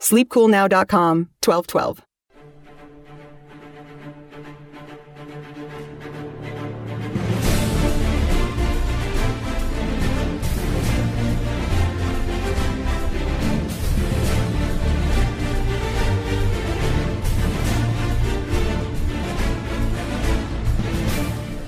Sleepcoolnow.com 1212.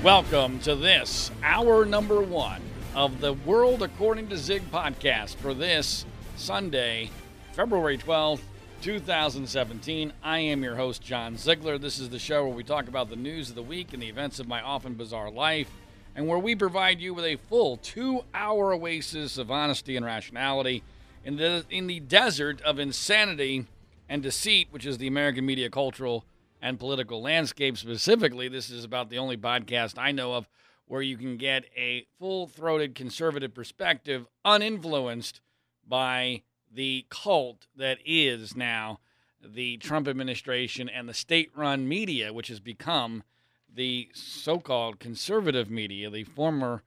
Welcome to this, hour number one of the World According to Zig podcast for this Sunday, February 12th, 2017. I am your host, John Ziegler. This is the show where we talk about the news of the week and the events of my often bizarre life, and where we provide you with a full two hour oasis of honesty and rationality in the, in the desert of insanity and deceit, which is the American media cultural and political landscape. Specifically, this is about the only podcast I know of where you can get a full throated conservative perspective uninfluenced by the cult that is now the Trump administration and the state run media, which has become the so called conservative media, the former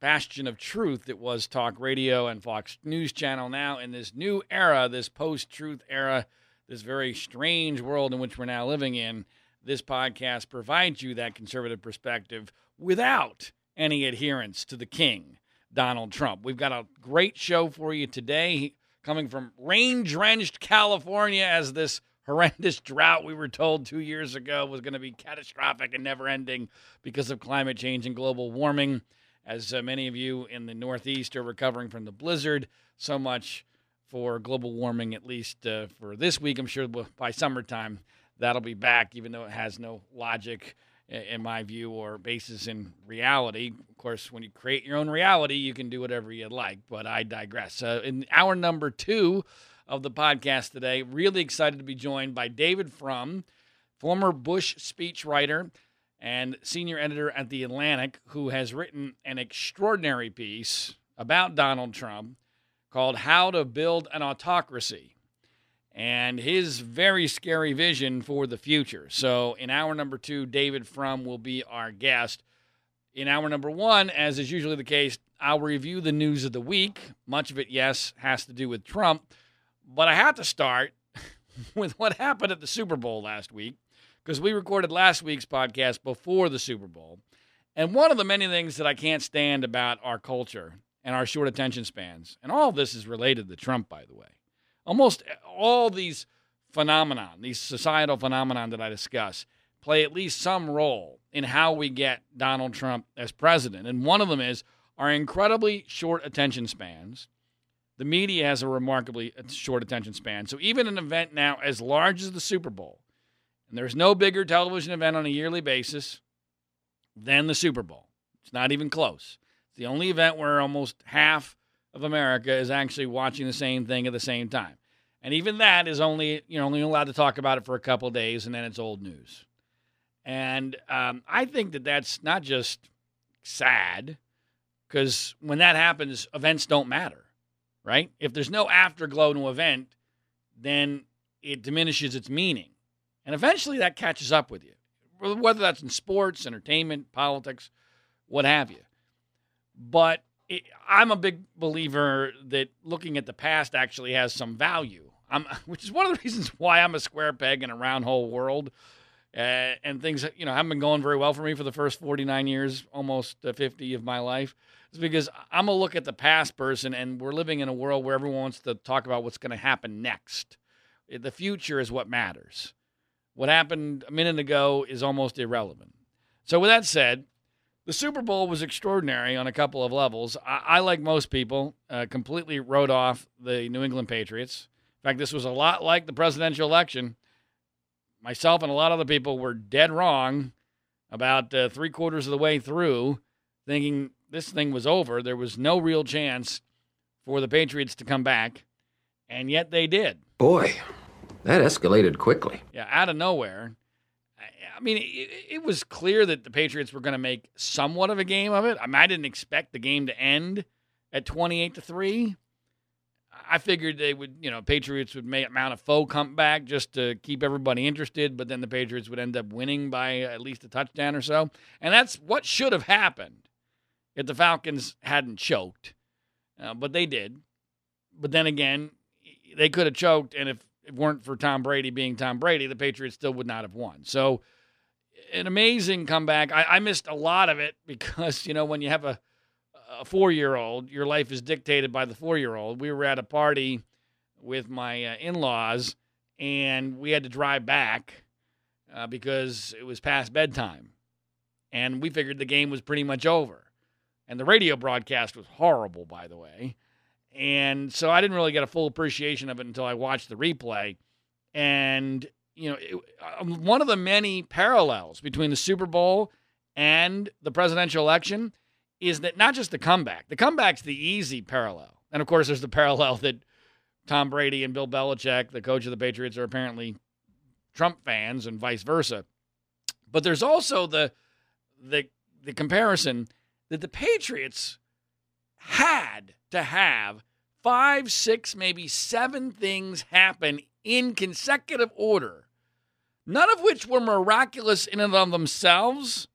bastion of truth that was talk radio and Fox News Channel. Now, in this new era, this post truth era, this very strange world in which we're now living in, this podcast provides you that conservative perspective without any adherence to the king, Donald Trump. We've got a great show for you today, coming from rain drenched California as this horrendous drought we were told two years ago was going to be catastrophic and never ending because of climate change and global warming. As uh, many of you in the Northeast are recovering from the blizzard, so much for global warming, at least uh, for this week. I'm sure by summertime that'll be back, even though it has no logic, in my view, or basis in reality. Of course, when you create your own reality, you can do whatever you like, but I digress. Uh, in hour number two of the podcast today, really excited to be joined by David Frum, former Bush speechwriter and senior editor at The Atlantic, who has written an extraordinary piece about Donald Trump called How to Build an Autocracy and his very scary vision for the future. So, in hour number two, David Frum will be our guest. In hour number one, as is usually the case, I'll review the news of the week. Much of it, yes, has to do with Trump. But I have to start with what happened at the Super Bowl last week because we recorded last week's podcast before the Super Bowl. And one of the many things that I can't stand about our culture and our short attention spans. And all this is related to Trump, by the way. Almost all these phenomenon, these societal phenomenon that I discuss, play at least some role in how we get Donald Trump as president. And one of them is our incredibly short attention spans. The media has a remarkably short attention span. So even an event now as large as the Super Bowl, and there's no bigger television event on a yearly basis than the Super Bowl. It's not even close. It's the only event where almost half of America is actually watching the same thing at the same time. And even that is only, you know, only allowed to talk about it for a couple days and then it's old news. And um, I think that that's not just sad, because when that happens, events don't matter, right? If there's no afterglow to an event, then it diminishes its meaning. And eventually that catches up with you, whether that's in sports, entertainment, politics, what have you. But it, I'm a big believer that looking at the past actually has some value. I'm, which is one of the reasons why I'm a square peg in a round hole world. Uh, and things, you know, haven't been going very well for me for the first 49 years, almost uh, 50 of my life. It's because I'm a look at the past person, and we're living in a world where everyone wants to talk about what's going to happen next. The future is what matters. What happened a minute ago is almost irrelevant. So, with that said, the Super Bowl was extraordinary on a couple of levels. I, I like most people, uh, completely wrote off the New England Patriots. In fact, this was a lot like the presidential election. Myself and a lot of other people were dead wrong about uh, three quarters of the way through, thinking this thing was over. There was no real chance for the Patriots to come back, and yet they did. Boy, that escalated quickly. Yeah, out of nowhere. I mean, it, it was clear that the Patriots were going to make somewhat of a game of it. I mean, I didn't expect the game to end at 28 to 3. I figured they would, you know, Patriots would make mount a faux comeback just to keep everybody interested, but then the Patriots would end up winning by at least a touchdown or so. And that's what should have happened if the Falcons hadn't choked. Uh, but they did. But then again, they could have choked, and if it weren't for Tom Brady being Tom Brady, the Patriots still would not have won. So, an amazing comeback. I, I missed a lot of it because, you know, when you have a a four year old, your life is dictated by the four year old. We were at a party with my uh, in laws, and we had to drive back uh, because it was past bedtime. And we figured the game was pretty much over. And the radio broadcast was horrible, by the way. And so I didn't really get a full appreciation of it until I watched the replay. And, you know, um, one of the many parallels between the Super Bowl and the presidential election is that not just the comeback, the comeback's the easy parallel. And of course, there's the parallel that Tom Brady and Bill Belichick, the coach of the Patriots, are apparently Trump fans and vice versa. But there's also the the the comparison that the Patriots had to have five, six, maybe seven things happen in consecutive order, none of which were miraculous in and of themselves,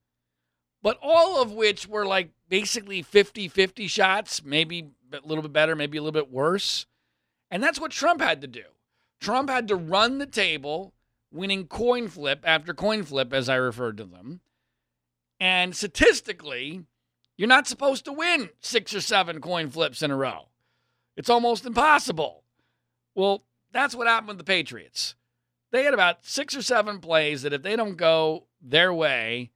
but all of which were like basically 50 50 shots, maybe a little bit better, maybe a little bit worse. And that's what Trump had to do. Trump had to run the table, winning coin flip after coin flip, as I referred to them. And statistically, you're not supposed to win six or seven coin flips in a row. It's almost impossible. Well, that's what happened with the Patriots. They had about six or seven plays that if they don't go their way,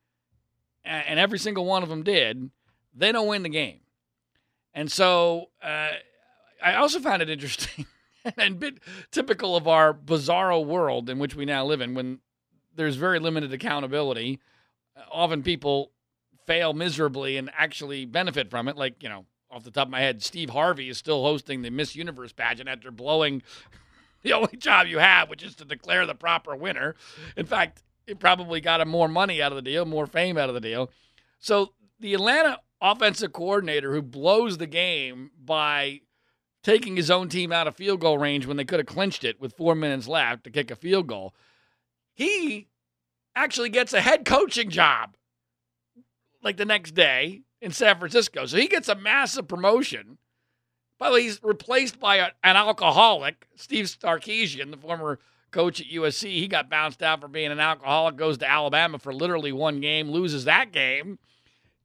and every single one of them did, they don't win the game. And so uh, I also found it interesting and bit typical of our bizarro world in which we now live in when there's very limited accountability. Often people fail miserably and actually benefit from it. Like, you know, off the top of my head, Steve Harvey is still hosting the Miss Universe pageant after blowing the only job you have, which is to declare the proper winner. In fact, it probably got him more money out of the deal, more fame out of the deal. So the Atlanta offensive coordinator who blows the game by taking his own team out of field goal range when they could have clinched it with four minutes left to kick a field goal. He actually gets a head coaching job like the next day in San Francisco. So he gets a massive promotion. By the way, he's replaced by a, an alcoholic, Steve Sarkisian, the former coach at USC. He got bounced out for being an alcoholic, goes to Alabama for literally one game, loses that game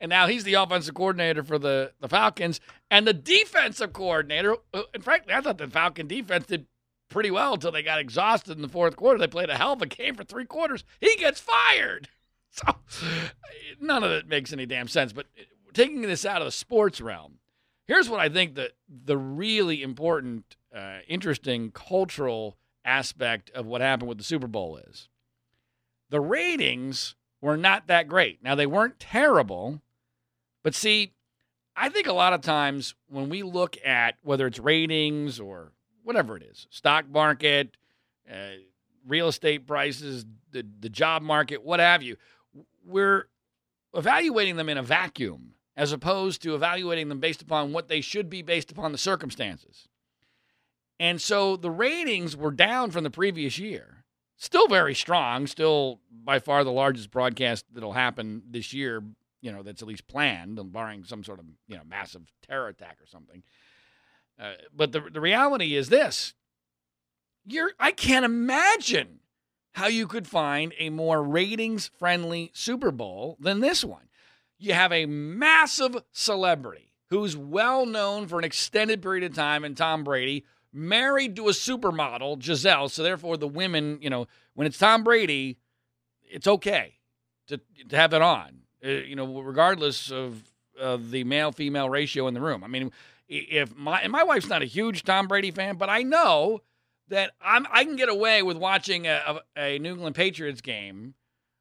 and now he's the offensive coordinator for the, the Falcons and the defensive coordinator. Uh, and frankly, I thought the Falcon defense did pretty well until they got exhausted in the fourth quarter. They played a hell of a game for three quarters. He gets fired. So none of it makes any damn sense. But taking this out of the sports realm, here's what I think that the really important, uh, interesting cultural aspect of what happened with the Super Bowl is. The ratings were not that great. Now, they weren't terrible, but see, I think a lot of times when we look at whether it's ratings or whatever it is, stock market, uh, real estate prices, the, the job market, what have you, we're evaluating them in a vacuum as opposed to evaluating them based upon what they should be based upon the circumstances. And so the ratings were down from the previous year. Still very strong, still by far the largest broadcast that'll happen this year you know, that's at least planned, barring some sort of, you know, massive terror attack or something. Uh, but the, the reality is this you're, I can't imagine how you could find a more ratings friendly Super Bowl than this one. You have a massive celebrity who's well known for an extended period of time in Tom Brady, married to a supermodel, Gisele. So therefore, the women, you know, when it's Tom Brady, it's okay to to have it on. Uh, you know, regardless of uh, the male female ratio in the room. I mean, if my and my wife's not a huge Tom Brady fan, but I know that I'm I can get away with watching a, a New England Patriots game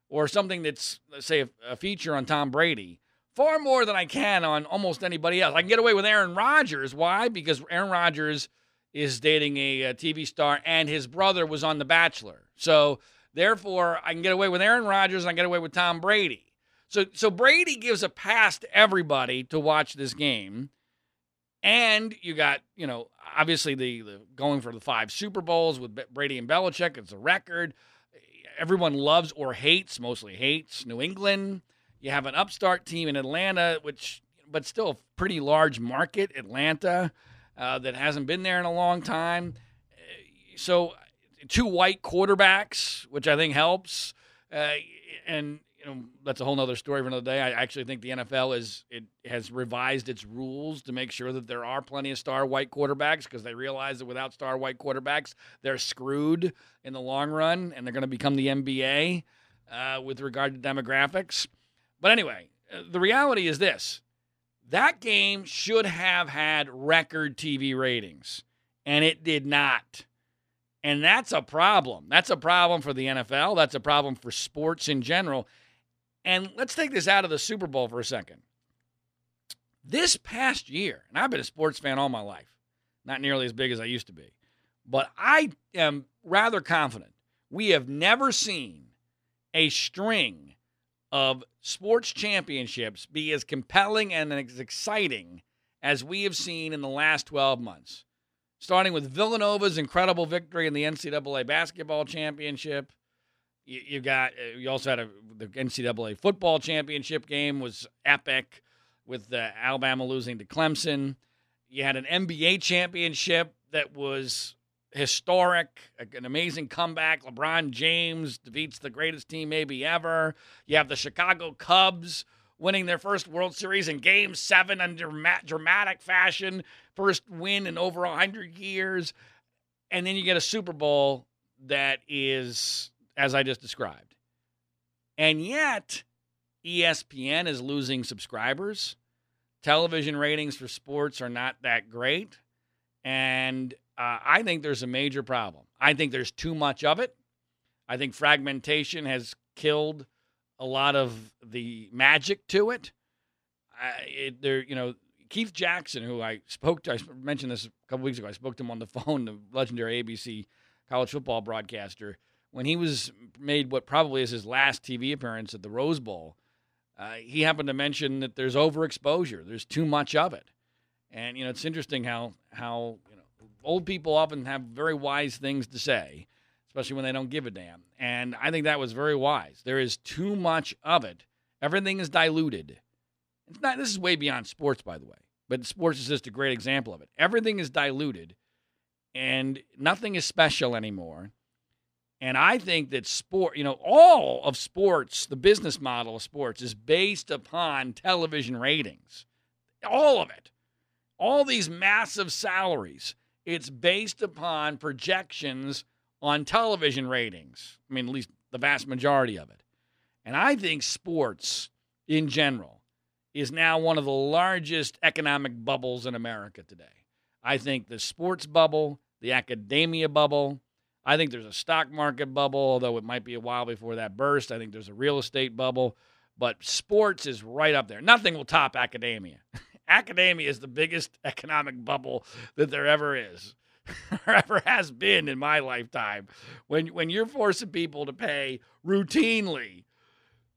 or something that's say a, feature on Tom Brady far more than I can on almost anybody else. I can get away with Aaron Rodgers. Why? Because Aaron Rodgers is dating a, a TV star and his brother was on The Bachelor. So therefore, I can get away with Aaron Rodgers and I get away with Tom Brady. So so Brady gives a pass to everybody to watch this game. And you got, you know, obviously the, the going for the five Super Bowls with Brady and Belichick. It's a record. Everyone loves or hates, mostly hates New England. You have an upstart team in Atlanta, which, but still a pretty large market, Atlanta, uh, that hasn't been there in a long time. So, two white quarterbacks, which I think helps. Uh, and that's a whole other story for another day. I actually think the NFL is it has revised its rules to make sure that there are plenty of star white quarterbacks because they realize that without star white quarterbacks, they're screwed in the long run, and they're going to become the NBA uh, with regard to demographics. But anyway, uh, the reality is this: that game should have had record TV ratings, and it did not. And that's a problem. That's a problem for the NFL. That's a problem for sports in general. And let's take this out of the Super Bowl for a second. This past year, and I've been a sports fan all my life, not nearly as big as I used to be, but I am rather confident we have never seen a string of sports championships be as compelling and as exciting as we have seen in the last 12 months. Starting with Villanova's incredible victory in the NCAA basketball championship, you, you got uh, you also had a, the NCAA football championship game was epic with Alabama losing to Clemson. You had an NBA championship that was historic, an amazing comeback. LeBron James defeats the greatest team maybe ever. You have the Chicago Cubs winning their first World Series in Game 7 under dramatic fashion, first win in over 100 years. And then you get a Super Bowl that is as I just described. And yet, ESPN is losing subscribers. Television ratings for sports are not that great. And uh, I think there's a major problem. I think there's too much of it. I think fragmentation has killed a lot of the magic to it. Uh, it there, you know, Keith Jackson, who I spoke to, I mentioned this a couple weeks ago. I spoke to him on the phone, the legendary ABC college football broadcaster when he was made what probably is his last TV appearance at the Rose Bowl, uh, he happened to mention that there's overexposure. There's too much of it, and you know it's interesting how how you know old people often have very wise things to say, especially when they don't give a damn. And I think that was very wise. There is too much of it. Everything is diluted. It's not. This is way beyond sports, by the way, but sports is just a great example of it. Everything is diluted, and nothing is special anymore and I think that sport, you know, all of sports, the business model of sports is based upon television ratings. All of it. All these massive salaries, it's based upon projections on television ratings. I mean, at least the vast majority of it. And I think sports in general is now one of the largest economic bubbles in America today. I think the sports bubble, the academia bubble, I think there's a stock market bubble, although it might be a while before that burst. I think there's a real estate bubble, but sports is right up there. Nothing will top academia. academia is the biggest economic bubble that there ever is. or ever has been in my lifetime. When when you're forcing people to pay routinely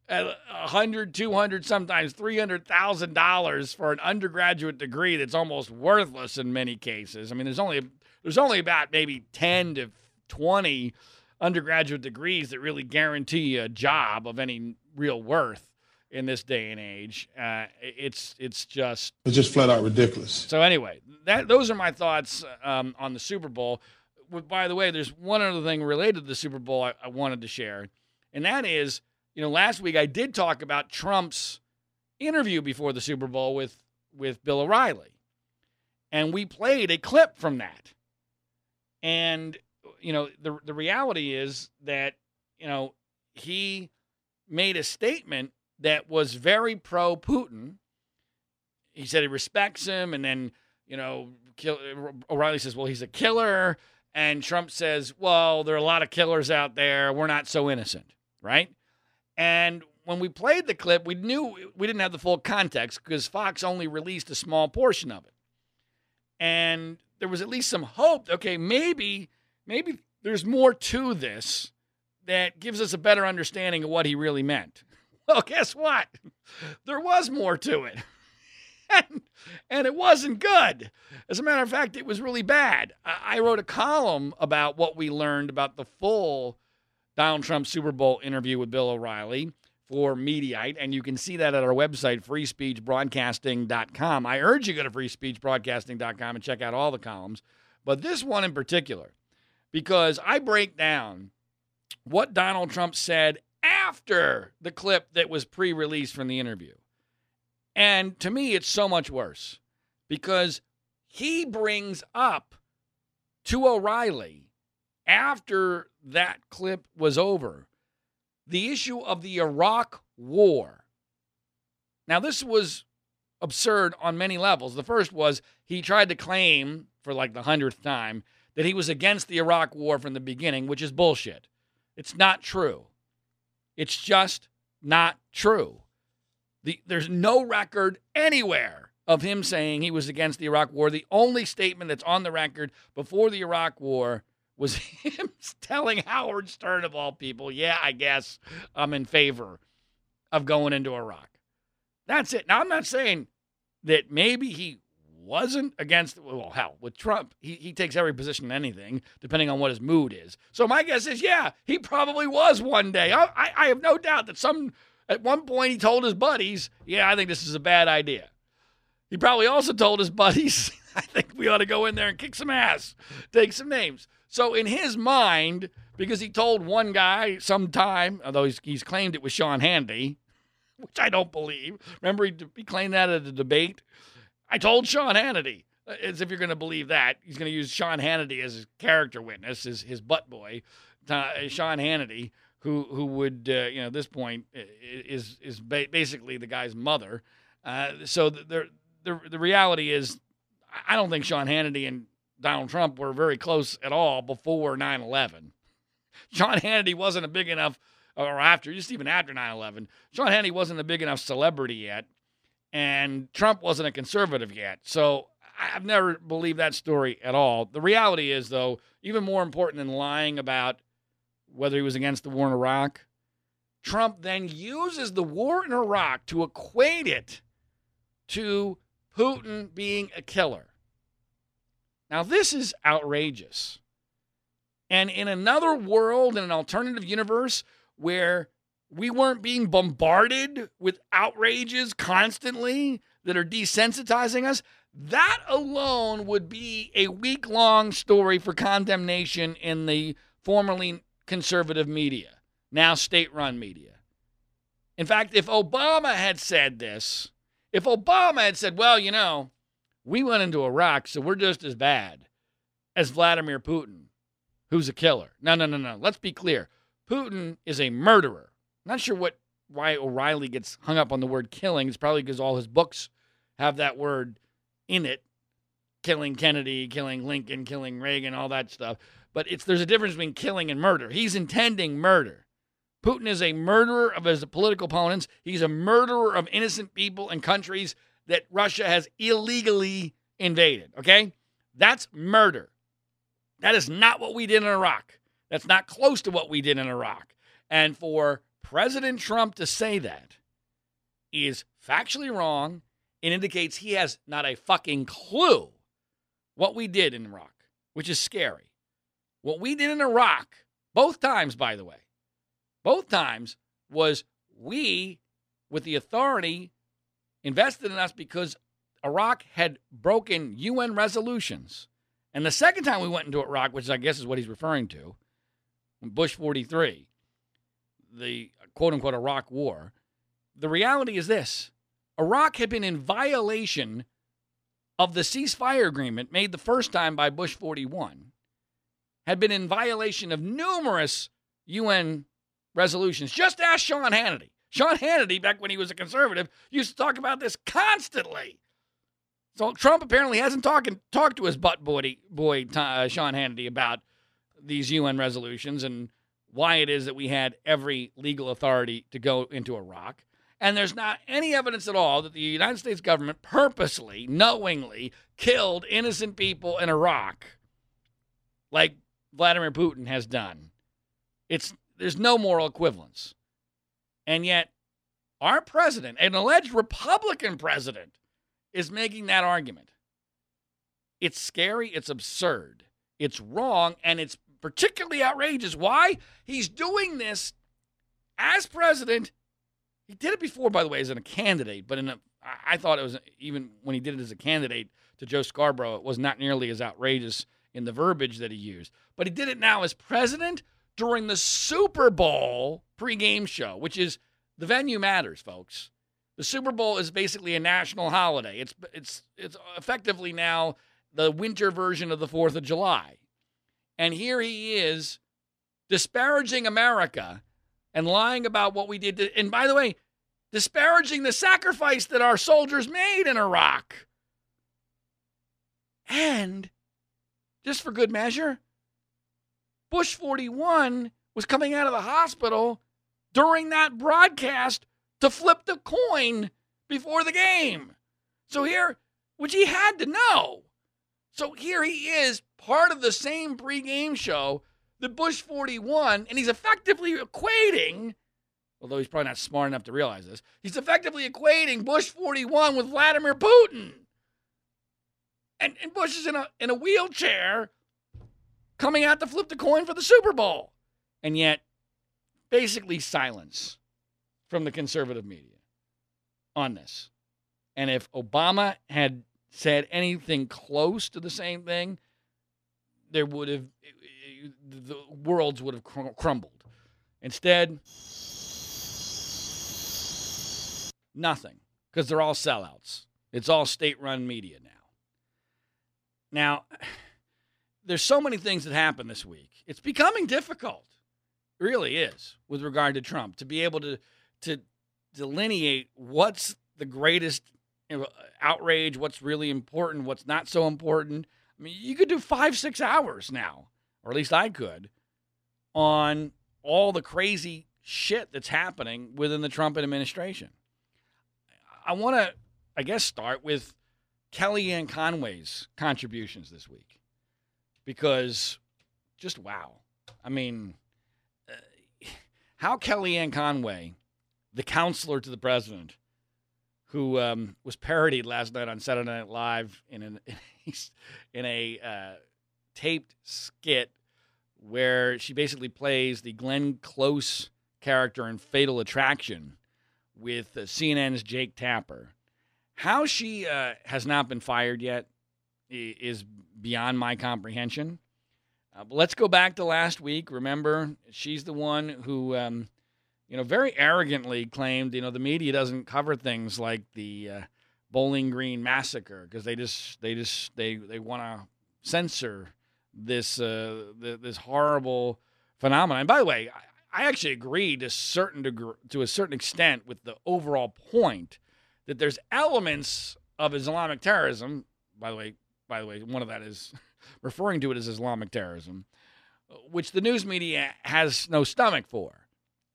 at a hundred, two hundred, sometimes three hundred thousand dollars for an undergraduate degree that's almost worthless in many cases. I mean, there's only there's only about maybe ten to 20 undergraduate degrees that really guarantee a job of any real worth in this day and age. Uh, it's it's just it's just flat out ridiculous. So anyway, that those are my thoughts um, on the Super Bowl. By the way, there's one other thing related to the Super Bowl I, I wanted to share, and that is, you know, last week I did talk about Trump's interview before the Super Bowl with with Bill O'Reilly, and we played a clip from that. And you know, the the reality is that you know he made a statement that was very pro Putin. He said he respects him, and then you know, kill, O'Reilly says, "Well, he's a killer," and Trump says, "Well, there are a lot of killers out there. We're not so innocent, right?" And when we played the clip, we knew we didn't have the full context because Fox only released a small portion of it, and there was at least some hope. Okay, maybe, maybe there's more to this that gives us a better understanding of what he really meant. Well, guess what? There was more to it. and, and it wasn't good. As a matter of fact, it was really bad. I, I wrote a column about what we learned about the full Donald Trump Super Bowl interview with Bill O'Reilly for Mediaite, and you can see that at our website, freespeechbroadcasting.com. I urge you to go to freespeechbroadcasting.com and check out all the columns, but this one in particular, because I break down what Donald Trump said after the clip that was pre released from the interview. And to me, it's so much worse because he brings up to O'Reilly after that clip was over the issue of the Iraq war. Now, this was absurd on many levels. The first was he tried to claim, for like the hundredth time, that he was against the Iraq war from the beginning, which is bullshit. It's not true. It's just not true. The, there's no record anywhere of him saying he was against the Iraq war. The only statement that's on the record before the Iraq war was him telling Howard Stern, of all people, yeah, I guess I'm in favor of going into Iraq. That's it. Now, I'm not saying that maybe he wasn't against, well, hell, with Trump, he, he takes every position in anything, depending on what his mood is. So my guess is, yeah, he probably was one day. I, I, I have no doubt that some, at one point, he told his buddies, yeah, I think this is a bad idea. He probably also told his buddies, I think we ought to go in there and kick some ass, take some names. So in his mind, because he told one guy sometime, although he's, he's claimed it was Sean Hannity, which I don't believe. Remember, he, he claimed that at the debate. I told Sean Hannity, uh, as if you're going to believe that. He's going to use Sean Hannity as his character witness, his, his butt boy, uh, Sean Hannity, who who would, uh, you know, at this point is is ba- basically the guy's mother. Uh, so the, the the reality is, I don't think Sean Hannity and Donald Trump were very close at all before 9/11. Sean Hannity wasn't a big enough, or after, just even after 9/11, Sean Hannity wasn't a big enough celebrity yet and Trump wasn't a conservative yet. So I've never believed that story at all. The reality is, though, even more important than lying about whether he was against the war in Iraq, Trump then uses the war in Iraq to equate it to Putin being a killer. Now, this is outrageous. And in another world, in an alternative universe where we weren't being bombarded with outrages constantly that are desensitizing us, that alone would be a week long story for condemnation in the formerly conservative media, now state run media. In fact, if Obama had said this, if Obama had said, well, you know, we went into Iraq, so we're just as bad as Vladimir Putin, who's a killer. No, no, no, no. Let's be clear. Putin is a murderer. Not sure what why O'Reilly gets hung up on the word killing. It's probably because all his books have that word in it. Killing Kennedy, killing Lincoln, killing Reagan, all that stuff. But it's there's a difference between killing and murder. He's intending murder. Putin is a murderer of his political opponents. He's a murderer of innocent people and countries that Russia has illegally invaded. Okay? That's murder. That is not what we did in Iraq. That's not close to what we did in Iraq. And for President Trump to say that is factually wrong and indicates he has not a fucking clue what we did in Iraq, which is scary. What we did in Iraq, both times, by the way, both times was we, with the authority, invested in us because Iraq had broken UN resolutions. And the second time we went into Iraq, which I guess is what he's referring to, Bush 43, the quote unquote Iraq war, the reality is this Iraq had been in violation of the ceasefire agreement made the first time by Bush 41. had been in violation of numerous UN resolutions. Just ask Sean Hannity. Sean Hannity, back when he was a conservative, used to talk about this constantly. So Trump apparently hasn't talked to his butt boy, boy uh, Sean Hannity about these UN resolutions and why it is that we had every legal authority to go into Iraq. And there's not any evidence at all that the United States government purposely, knowingly killed innocent people in Iraq like Vladimir Putin has done. It's there's no moral equivalence. And yet our president, an alleged Republican president, is making that argument. It's scary, it's absurd, it's wrong, and it's particularly outrageous. Why? He's doing this as president. He did it before, by the way, as a candidate, but in a, I thought it was even when he did it as a candidate to Joe Scarborough, it was not nearly as outrageous in the verbiage that he used. But he did it now as president during the Super Bowl pregame show, which is the venue matters, folks. The Super Bowl is basically a national holiday. It's it's it's effectively now the winter version of the 4th of July. And here he is disparaging America and lying about what we did. To, and by the way, disparaging the sacrifice that our soldiers made in Iraq. And just for good measure, Bush 41 was coming out of the hospital during that broadcast to flip the coin before the game. So here, which he had to know. So here he is, part of the same pregame show that Bush 41, and he's effectively equating, although he's probably not smart enough to realize this, he's effectively equating Bush 41 with Vladimir Putin. And, and Bush is in a, in a wheelchair coming out to flip the coin for the Super Bowl. And yet, basically silence from the conservative media on this. And if Obama had said anything close to the same thing, there would have eh, eh, the worlds would have crumbled. Instead, nothing because they're all sellouts. It's all state-run media now. Now, there's so many things that happened this week. It's becoming difficult. It really is with regard to Trump to be able to to delineate what's the greatest outrage, what's really important, what's not so important. I mean, you could do five, six hours now, or at least I could, on all the crazy shit that's happening within the Trump administration. I want to, I guess, start with Kellyanne Conway's contributions this week because just wow. I mean, uh, how Kellyanne Conway, the counselor to the president, who um, was parodied last night on Saturday Night Live in an in a uh, taped skit where she basically plays the Glenn Close character in Fatal Attraction with uh, CNN's Jake Tapper. How she uh, has not been fired yet is beyond my comprehension. Uh, but let's go back to last week. Remember, she's the one who um, you know, very arrogantly claimed, you know, the media doesn't cover things like the uh, Bowling Green massacre because they just they just they they want to censor this uh, this horrible phenomenon. And by the way, I, I actually agree to certain degree, to a certain extent with the overall point that there's elements of Islamic terrorism. By the way, by the way, one of that is referring to it as Islamic terrorism, which the news media has no stomach for.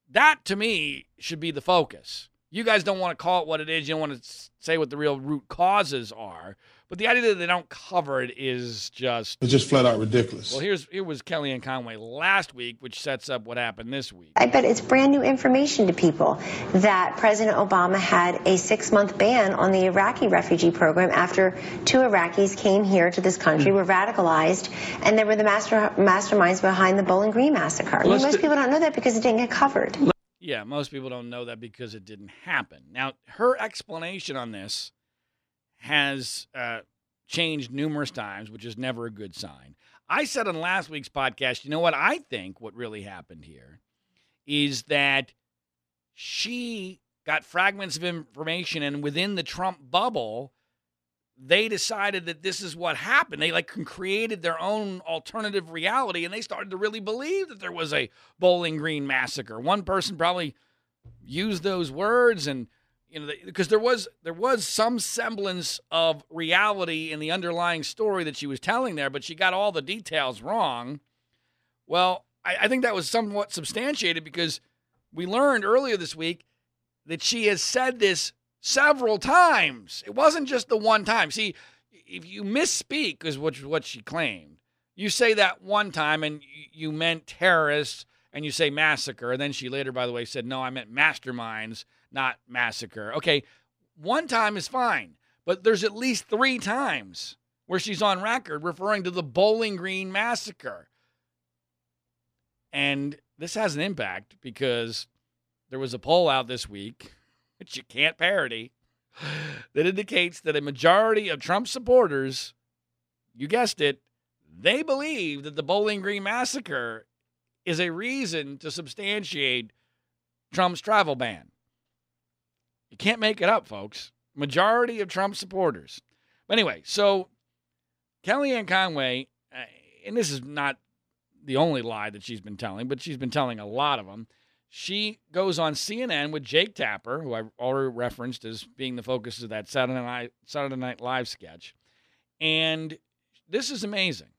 That to me should be the focus. You guys don't want to call it what it is. You don't want to say what the real root causes are. But the idea that they don't cover it is just it's just flat out ridiculous. Well, here's here was Kellyanne Conway last week, which sets up what happened this week. I bet it's brand new information to people that President Obama had a six month ban on the Iraqi refugee program after two Iraqis came here to this country, mm. were radicalized, and they were the master masterminds behind the Bowling Green massacre. I mean, most people don't know that because it didn't get covered. Yeah, most people don't know that because it didn't happen. Now, her explanation on this has uh, changed numerous times, which is never a good sign. I said on last week's podcast, you know what? I think what really happened here is that she got fragments of information, and within the Trump bubble, they decided that this is what happened. They like created their own alternative reality and they started to really believe that there was a Bowling Green massacre. One person probably used those words and you know because there was there was some semblance of reality in the underlying story that she was telling there, but she got all the details wrong. Well, I, I think that was somewhat substantiated because we learned earlier this week that she has said this several times. It wasn't just the one time. See, if you misspeak, is what what she claimed. You say that one time and you meant terrorists, and you say massacre. And then she later, by the way, said, no, I meant masterminds, not massacre. Okay, one time is fine, but there's at least three times where she's on record referring to the Bowling Green massacre. And this has an impact because there was a poll out this week which you can't parody, that indicates that a majority of Trump supporters, you guessed it, they believe that the Bowling Green massacre is a reason to substantiate Trump's travel ban. You can't make it up, folks. Majority of Trump supporters. But anyway, so Kellyanne Conway, uh, and this is not the only lie that she's been telling, but she's been telling a lot of them she goes on CNN with Jake Tapper, who I already referenced as being the focus of that Saturday Night, Saturday Night Live sketch. And this is amazing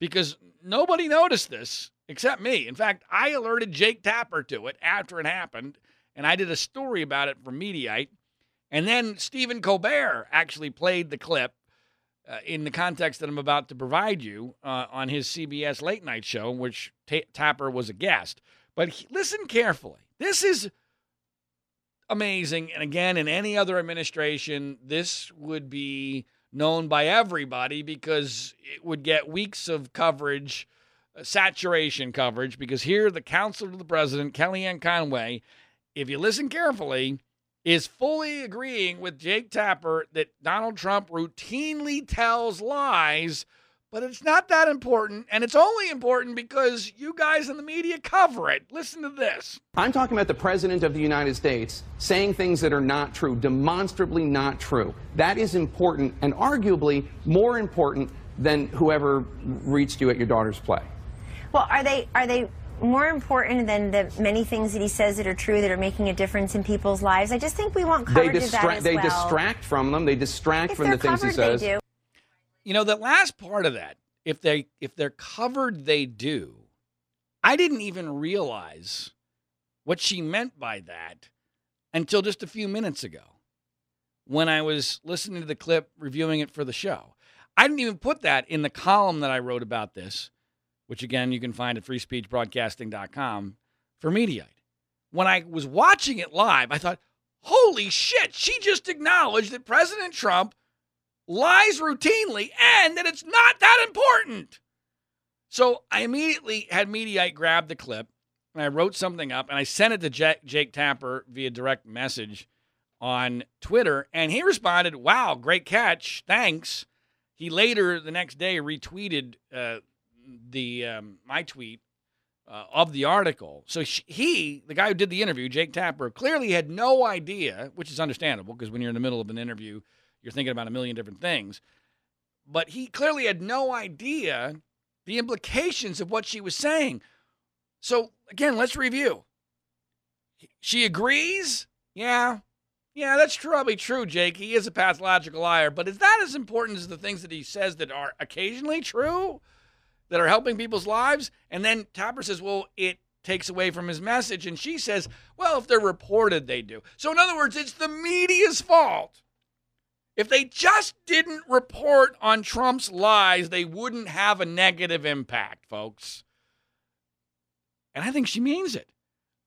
because nobody noticed this except me. In fact, I alerted Jake Tapper to it after it happened, and I did a story about it for Mediaite. And then Stephen Colbert actually played the clip uh, in the context that I'm about to provide you uh, on his CBS late night show, which T- Tapper was a guest. But he, listen carefully. This is amazing. And again, in any other administration, this would be known by everybody because it would get weeks of coverage, uh, saturation coverage, because here the counselor to the president, Kellyanne Conway, if you listen carefully, is fully agreeing with Jake Tapper that Donald Trump routinely tells lies but it's not that important. And it's only important because you guys in the media cover it. Listen to this. I'm talking about the President of the United States saying things that are not true, demonstrably not true. That is important and arguably more important than whoever reached you at your daughter's play. Well, are they are they more important than the many things that he says that are true that are making a difference in people's lives? I just think we want coverage they distra- of that as They well. distract from them. They distract if from the things covered, he says. You know, the last part of that, if they if they're covered, they do. I didn't even realize what she meant by that until just a few minutes ago when I was listening to the clip, reviewing it for the show. I didn't even put that in the column that I wrote about this, which again you can find at freespeechbroadcasting.com for Mediaite. When I was watching it live, I thought, holy shit, she just acknowledged that President Trump lies routinely and that it's not that important. So I immediately had Mediaite grab the clip and I wrote something up and I sent it to Jake, Jake Tapper via direct message on Twitter. And he responded, Wow, great catch. Thanks. He later the next day retweeted uh, the um, my tweet uh, of the article. So he, the guy who did the interview, Jake Tapper, clearly had no idea, which is understandable because when you're in the middle of an interview, you're thinking about a million different things. But he clearly had no idea the implications of what she was saying. So, again, let's review. She agrees? Yeah. Yeah, that's probably true, Jake. He is a pathological liar. But is that as important as the things that he says that are occasionally true, that are helping people's lives? And then Tapper says, well, it takes away from his message. And she says, well, if they're reported, they do. So, in other words, it's the media's fault if they just didn't report on Trump's lies, they wouldn't have a negative impact, folks. And I think she means it.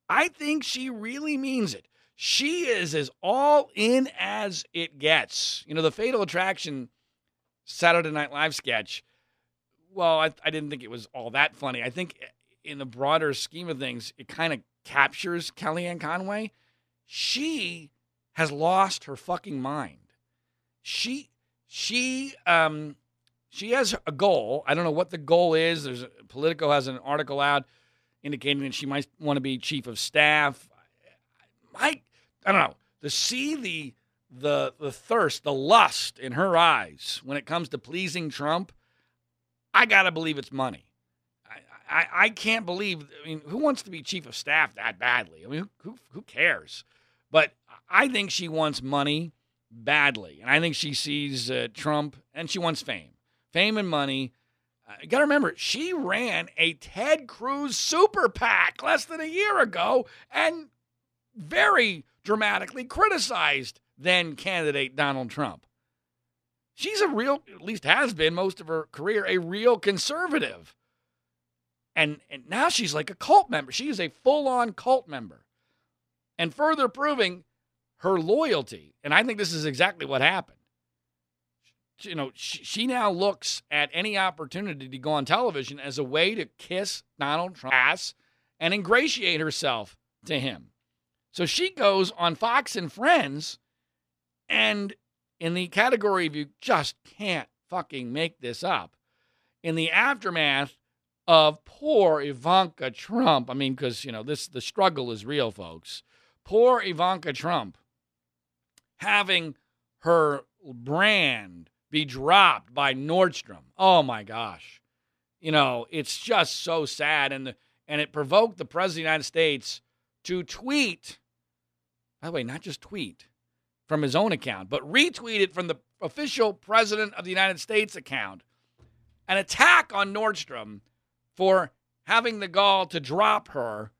I think she really means it. She is as all in as it gets. You know, the Fatal Attraction Saturday Night Live sketch, well, I, I didn't think it was all that funny. I think in the broader scheme of things, it kind of captures Kellyanne Conway. She has lost her fucking mind she she um she has a goal. I don't know what the goal is. There's Politico has an article out indicating that she might want to be chief of staff. I I don't know to see the the the thirst, the lust in her eyes when it comes to pleasing Trump, I gotta believe it's money. I, I, I can't believe. I mean, who wants to be chief of staff that badly? I mean, who who cares? But I think she wants money badly, and I think she sees uh, Trump and she wants fame, fame and money. Uh, you got to remember, she ran a Ted Cruz super PAC less than a year ago, and very dramatically criticized then candidate Donald Trump. She's a real, at least has been most of her career, a real conservative. And, and now she's like a cult member. She is a full on cult member. And further proving her loyalty. And I think this is exactly what happened. You know, she, now looks at any opportunity to go on television as a way to kiss Donald Trump's ass and ingratiate herself to him. So she goes on Fox and Friends and in the category of you just can't fucking make this up, in the aftermath of poor Ivanka Trump, I mean, because, you know, this the struggle is real, folks. Poor Ivanka Trump having her brand be dropped by Nordstrom. Oh my gosh. You know, it's just so sad. And the, and it provoked the President of the United States to tweet. By the way, not just tweet, from his own account, but retweeted from the official President of the United States account an attack on Nordstrom for having the gall to drop her.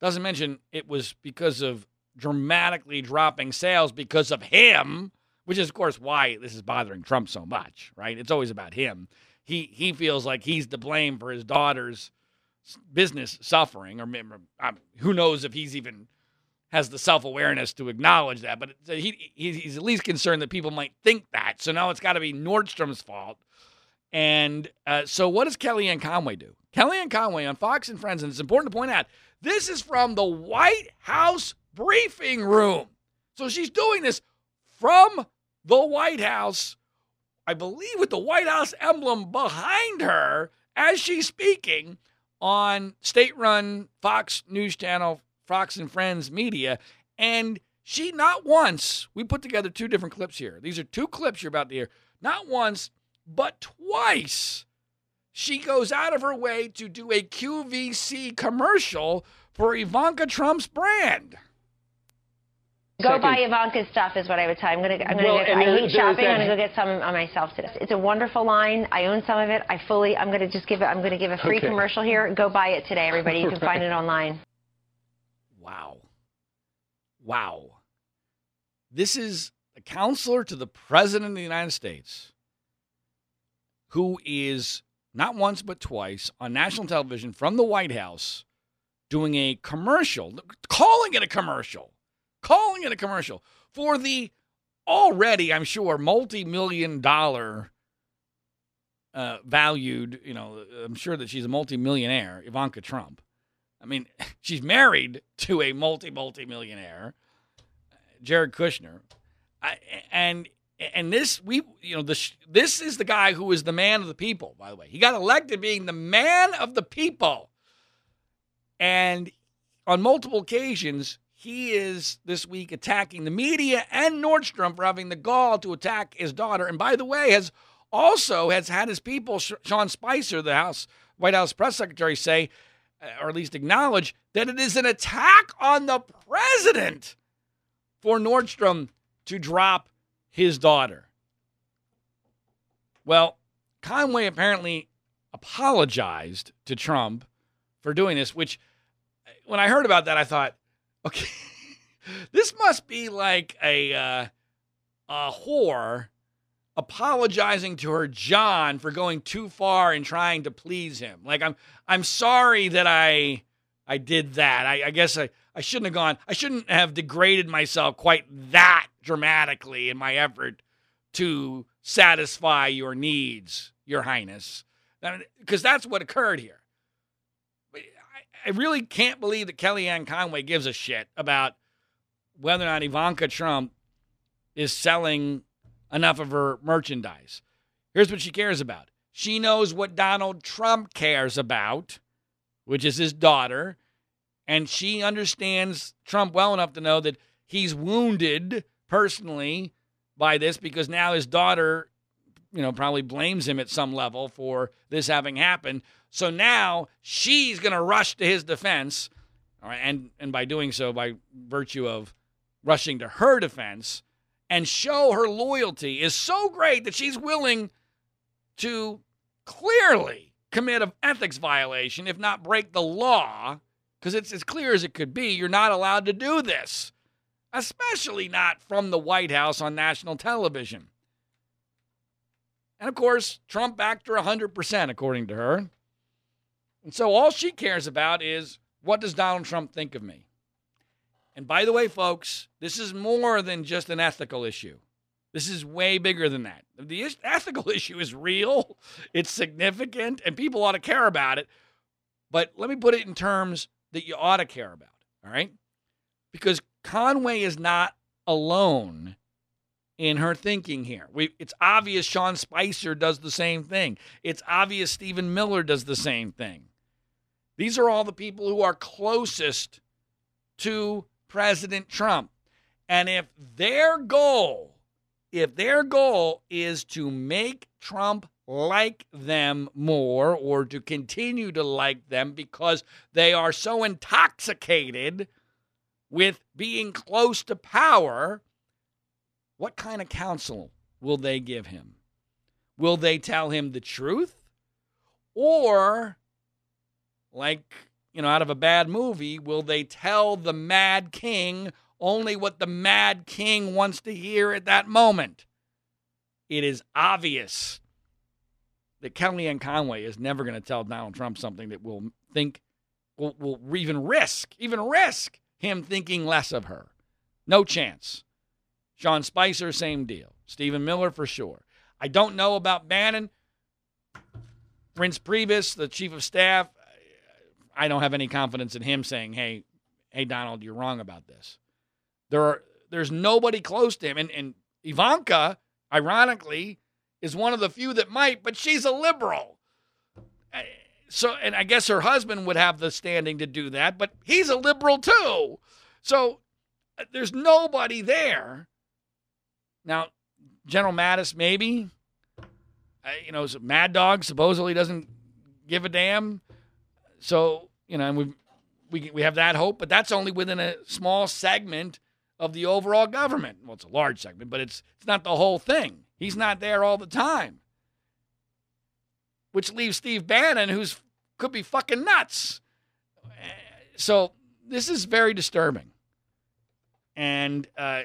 Doesn't mention it was because of dramatically dropping sales because of him, which is, of course, why this is bothering Trump so much, right? It's always about him. He, he feels like he's to blame for his daughter's business suffering, or who knows if he's even has the self awareness to acknowledge that, but he, he's at least concerned that people might think that. So now it's got to be Nordstrom's fault. And uh, so, what does Kellyanne Conway do? Kellyanne Conway on Fox and Friends, and it's important to point out this is from the White House briefing room. So she's doing this from the White House, I believe, with the White House emblem behind her as she's speaking on state run Fox News Channel Fox and Friends Media. And she not once, we put together two different clips here. These are two clips you're about to hear. Not once, but twice, she goes out of her way to do a QVC commercial for Ivanka Trump's brand. Go Second. buy Ivanka's stuff is what I would tell. I'm gonna. I'm gonna. Well, get, I hate shopping. I'm gonna go get some on myself today. It's a wonderful line. I own some of it. I fully. I'm gonna just give it. I'm gonna give a free okay. commercial here. Go buy it today, everybody. You can right. find it online. Wow. Wow. This is a counselor to the President of the United States who is not once but twice on national television from the White House doing a commercial, calling it a commercial, calling it a commercial for the already, I'm sure, multi million dollar uh, valued, you know, I'm sure that she's a multi millionaire, Ivanka Trump. I mean, she's married to a multi multi millionaire, Jared Kushner, I, and and this we you know this this is the guy who is the man of the people. By the way, he got elected being the man of the people, and on multiple occasions he is this week attacking the media and Nordstrom for having the gall to attack his daughter. And by the way, has also has had his people, Sean Spicer, the House White House press secretary, say uh, or at least acknowledge that it is an attack on the president for Nordstrom to drop his daughter. Well, Conway apparently apologized to Trump for doing this, which uh, when I heard about that, I thought, okay, this must be like a uh, a whore apologizing to her John for going too far and trying to please him. Like I'm I'm sorry that I I did that. I, I guess I, I shouldn't have gone I shouldn't have degraded myself quite that dramatically in my effort to satisfy your needs, your highness. Because that's what occurred here. I, really can't believe that Kellyanne Conway gives a shit about whether or not Ivanka Trump is selling enough of her merchandise. Here's what she cares about she knows what Donald Trump cares about, which is his daughter. And she understands Trump well enough to know that he's wounded personally by this because now his daughter, you know, probably blames him at some level for this having happened. So now she's going to rush to his defense, all right, and and by doing so, by virtue of rushing to her defense and show her loyalty is so great that she's willing to clearly commit an ethics violation, if not break the law, because it's as clear as it could be. You're not allowed to do this, especially not from the White House on national television. And of course, Trump backed her 100%, according to her. And so all she cares about is what does Donald Trump think of me? And by the way, folks, this is more than just an ethical issue. This is way bigger than that. The ethical issue is real, it's significant, and people ought to care about it. But let me put it in terms that you ought to care about, all right? Because Conway is not alone in her thinking here. We, it's obvious Sean Spicer does the same thing. It's obvious Stephen Miller does the same thing. These are all the people who are closest to President Trump. And if their goal, if their goal is to make Trump like them more or to continue to like them because they are so intoxicated with being close to power, what kind of counsel will they give him? Will they tell him the truth? Or, like you know, out of a bad movie, will they tell the Mad King only what the Mad King wants to hear at that moment? It is obvious that Kellyanne Conway is never going to tell Donald Trump something that will think, will, will even risk, even risk him thinking less of her. No chance. Sean Spicer, same deal. Stephen Miller, for sure. I don't know about Bannon. Reince Priebus, the chief of staff, I don't have any confidence in him saying, "Hey, hey, Donald, you're wrong about this." There are there's nobody close to him, and, and Ivanka, ironically, is one of the few that might, but she's a liberal. Eh, so, and I guess her husband would have the standing to do that, but he's a liberal too. So, eh, there's nobody there. Now, General Mattis, maybe. Uh, you know, Mad Dog supposedly doesn't give a damn. So you know, and we we we have that hope, but that's only within a small segment of the overall government. Well, it's a large segment, but it's it's not the whole thing. He's not there all the time, which leaves Steve Bannon, who's could be fucking nuts. So this is very disturbing, and uh,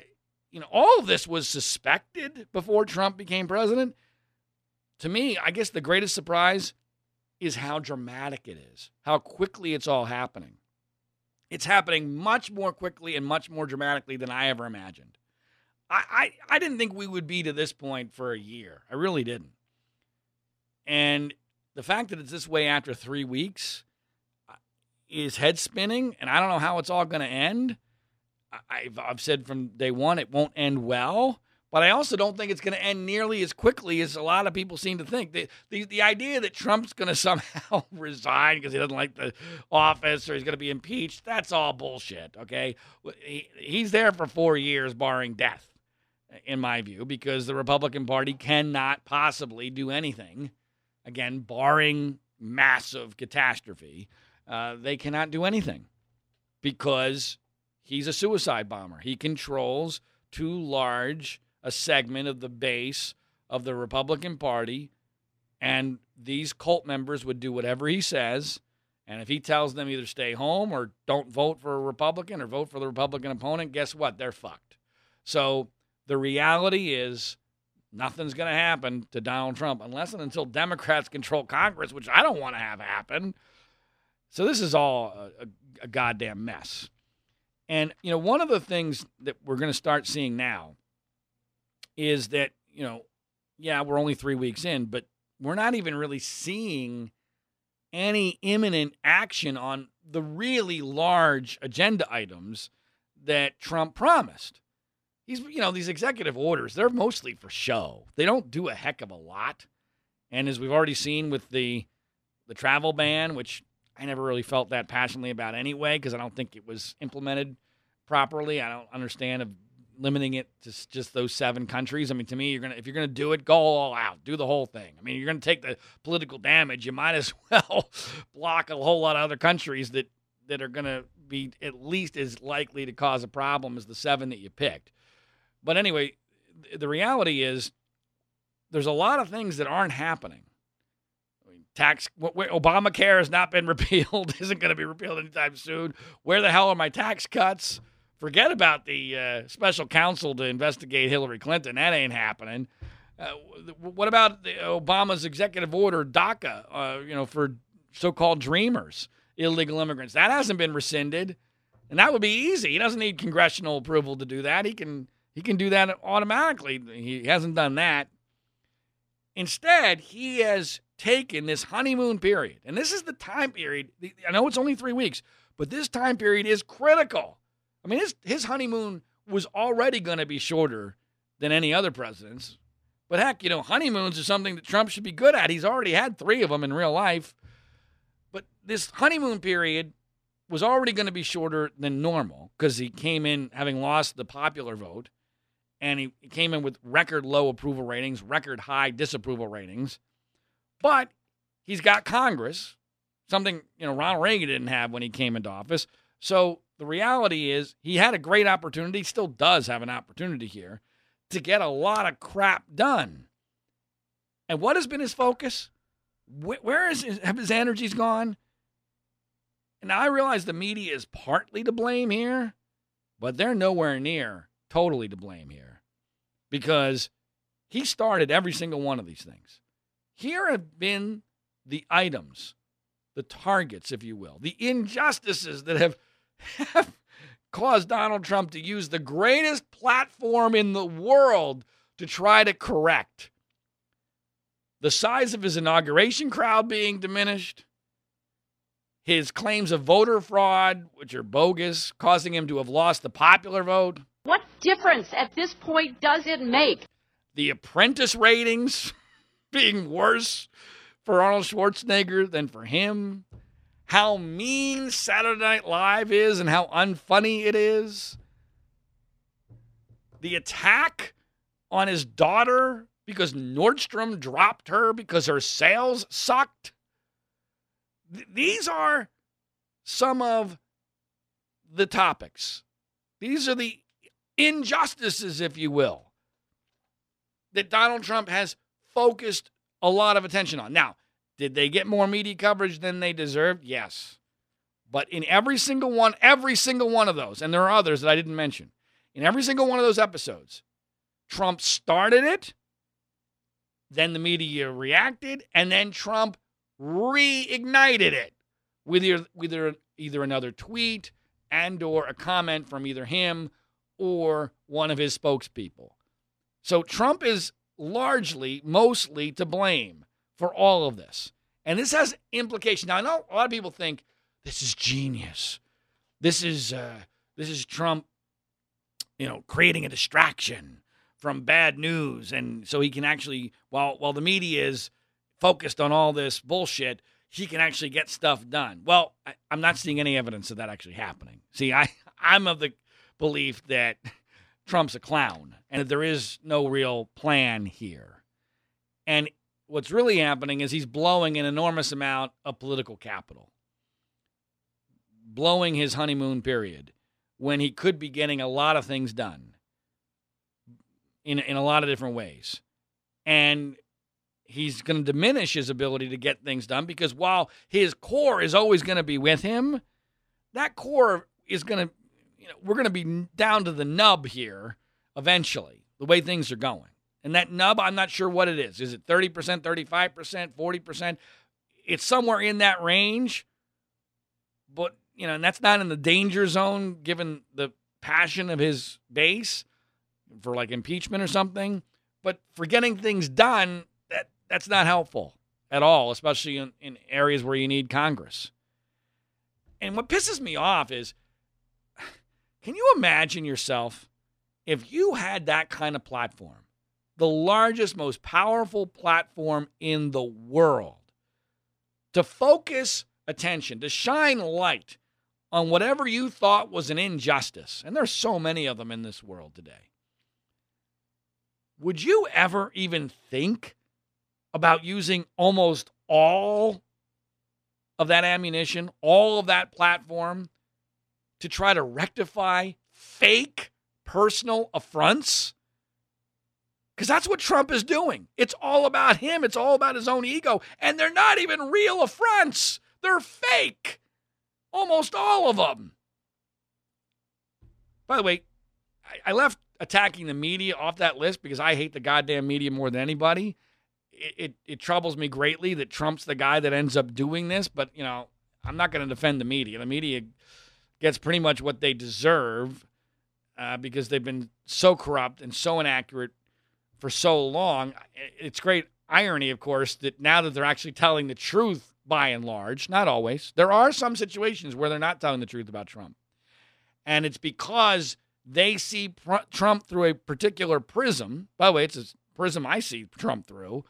you know, all of this was suspected before Trump became president. To me, I guess the greatest surprise is how dramatic it is, how quickly it's all happening. It's happening much more quickly and much more dramatically than I ever imagined. I, I, I didn't think we would be to this point for a year. I really didn't. And the fact that it's this way after three weeks uh, is head spinning, and I don't know how it's all going to end. I've, I've said from day one it won't end well. But I also don't think it's going to end nearly as quickly as a lot of people seem to think. The, the, the idea that Trump's going to somehow resign because he doesn't like the office or he's going to be impeached, that's all bullshit, okay? He, he's there for four years, barring death, in my view, because the Republican Party cannot possibly do anything. Again, barring massive catastrophe, uh, they cannot do anything because he's a suicide bomber. He controls too large a segment of the base of the Republican Party, and these cult members would do whatever he says. And if he tells them either stay home or don't vote for a Republican or vote for the Republican opponent, guess what? They're fucked. So the reality is nothing's going to happen to Donald Trump unless and until Democrats control Congress, which I don't want to have happen. So this is all a, a, a goddamn mess. And, you know, one of the things that we're going to start seeing now is that, you know, yeah, we're only three weeks in, but we're not even really seeing any imminent action on the really large agenda items that Trump promised. He's, you know, these executive orders, they're mostly for show. They don't do a heck of a lot. And as we've already seen with the the travel ban, which I never really felt that passionately about anyway, because I don't think it was implemented properly. I don't understand limiting it to just those seven countries. I mean, to me, you're gonna if you're gonna do it, go all out, do the whole thing. I mean, you're gonna take the political damage. You might as well block a whole lot of other countries that that are gonna be at least as likely to cause a problem as the seven that you picked. But anyway, the reality is there's a lot of things that aren't happening. I mean, tax Obamacare has not been repealed, isn't going to be repealed anytime soon. Where the hell are my tax cuts? Forget about the uh, special counsel to investigate Hillary Clinton. That ain't happening. Uh, what about the, Obama's executive order, DACA, uh, you know, for so-called dreamers, illegal immigrants? That hasn't been rescinded, and that would be easy. He doesn't need congressional approval to do that. He can he can do that automatically. He hasn't done that. Instead, he has taken this honeymoon period, and this is the time period. I know it's only three weeks, but this time period is critical. I mean, his, his honeymoon was already going to be shorter than any other president's. But heck, you know, honeymoons are something that Trump should be good at. He's already had three of them in real life. But this honeymoon period was already going to be shorter than normal because he came in having lost the popular vote and he came in with record low approval ratings, record high disapproval ratings. But he's got Congress, something you know Ronald Reagan didn't have when he came into office. So the reality is he had a great opportunity, still does have an opportunity here to get a lot of crap done. And what has been his focus? Where is his, have his energies gone? And I realize the media is partly to blame here, but they're nowhere near totally to blame here because he started every single one of these things. Here have been the items, the targets, if you will, the injustices that have, have caused Donald Trump to use the greatest platform in the world to try to correct. The size of his inauguration crowd being diminished, his claims of voter fraud, which are bogus, causing him to have lost the popular vote. What difference at this point does it make? The apprentice ratings being worse for Arnold Schwarzenegger than for him. How mean Saturday Night Live is and how unfunny it is. The attack on his daughter because Nordstrom dropped her because her sales sucked. Th- these are some of the topics. These are the injustices, if you will, that Donald Trump has focused a lot of attention on. Now, did they get more media coverage than they deserved? Yes. But in every single one, every single one of those, and there are others that I didn't mention, in every single one of those episodes, Trump started it, then the media reacted, and then Trump reignited it with either, either, either another tweet and or a comment from either him or one of his spokespeople. So Trump is largely, mostly to blame for all of this. And this has implications. Now, I know a lot of people think this is genius. This is uh, this is Trump, you know, creating a distraction from bad news, and so he can actually, while while the media is focused on all this bullshit, he can actually get stuff done. Well, I, I'm not seeing any evidence of that actually happening. See, I I'm of the belief that Trump's a clown and that there is no real plan here. And what's really happening is he's blowing an enormous amount of political capital, blowing his honeymoon period when he could be getting a lot of things done in, in a lot of different ways. And he's going to diminish his ability to get things done because while his core is always going to be with him, that core is going to you know, we're going to be down to the nub here eventually, the way things are going. And that nub, I'm not sure what it is. Is it 30%, 35%, 40%? It's somewhere in that range. But, you know, and that's not in the danger zone given the passion of his base for like impeachment or something. But for getting things done, that that's not helpful at all, especially in, in areas where you need Congress. And what pisses me off is can you imagine yourself if you had that kind of platform, the largest, most powerful platform in the world, to focus attention, to shine light on whatever you thought was an injustice, and there's so many of them in this world today, would you ever even think about using almost all of that ammunition, all of that platform to try to rectify fake personal affronts? Because that's what Trump is doing. It's all about him, it's all about his own ego. And they're not even real affronts, they're fake. Almost all of them. By the way, I left attacking the media off that list because I hate the goddamn media more than anybody. It, it, it troubles me greatly that Trump's the guy that ends up doing this, but you know, I'm not going to defend the media. The media gets pretty much what they deserve uh, because they've been so corrupt and so inaccurate for so long. It's great irony, of course, that now that they're actually telling the truth by and large, not always, there are some situations where they're not telling the truth about Trump. And it's because they see pr- Trump through a particular prism. By the way, it's a prism I see Trump through.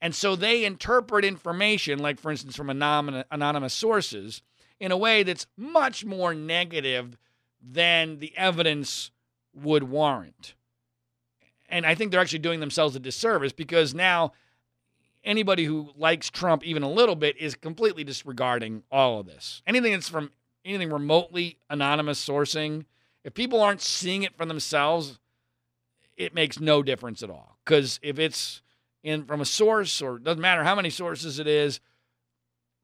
And so they interpret information, like, for instance, from anonymous sources, in a way that's much more negative than the evidence would warrant. And I think they're actually doing themselves a disservice because now anybody who likes Trump even a little bit is completely disregarding all of this. Anything that's from anything remotely anonymous sourcing, if people aren't seeing it for themselves, it makes no difference at all. Because if it's in from a source or doesn't matter how many sources it is,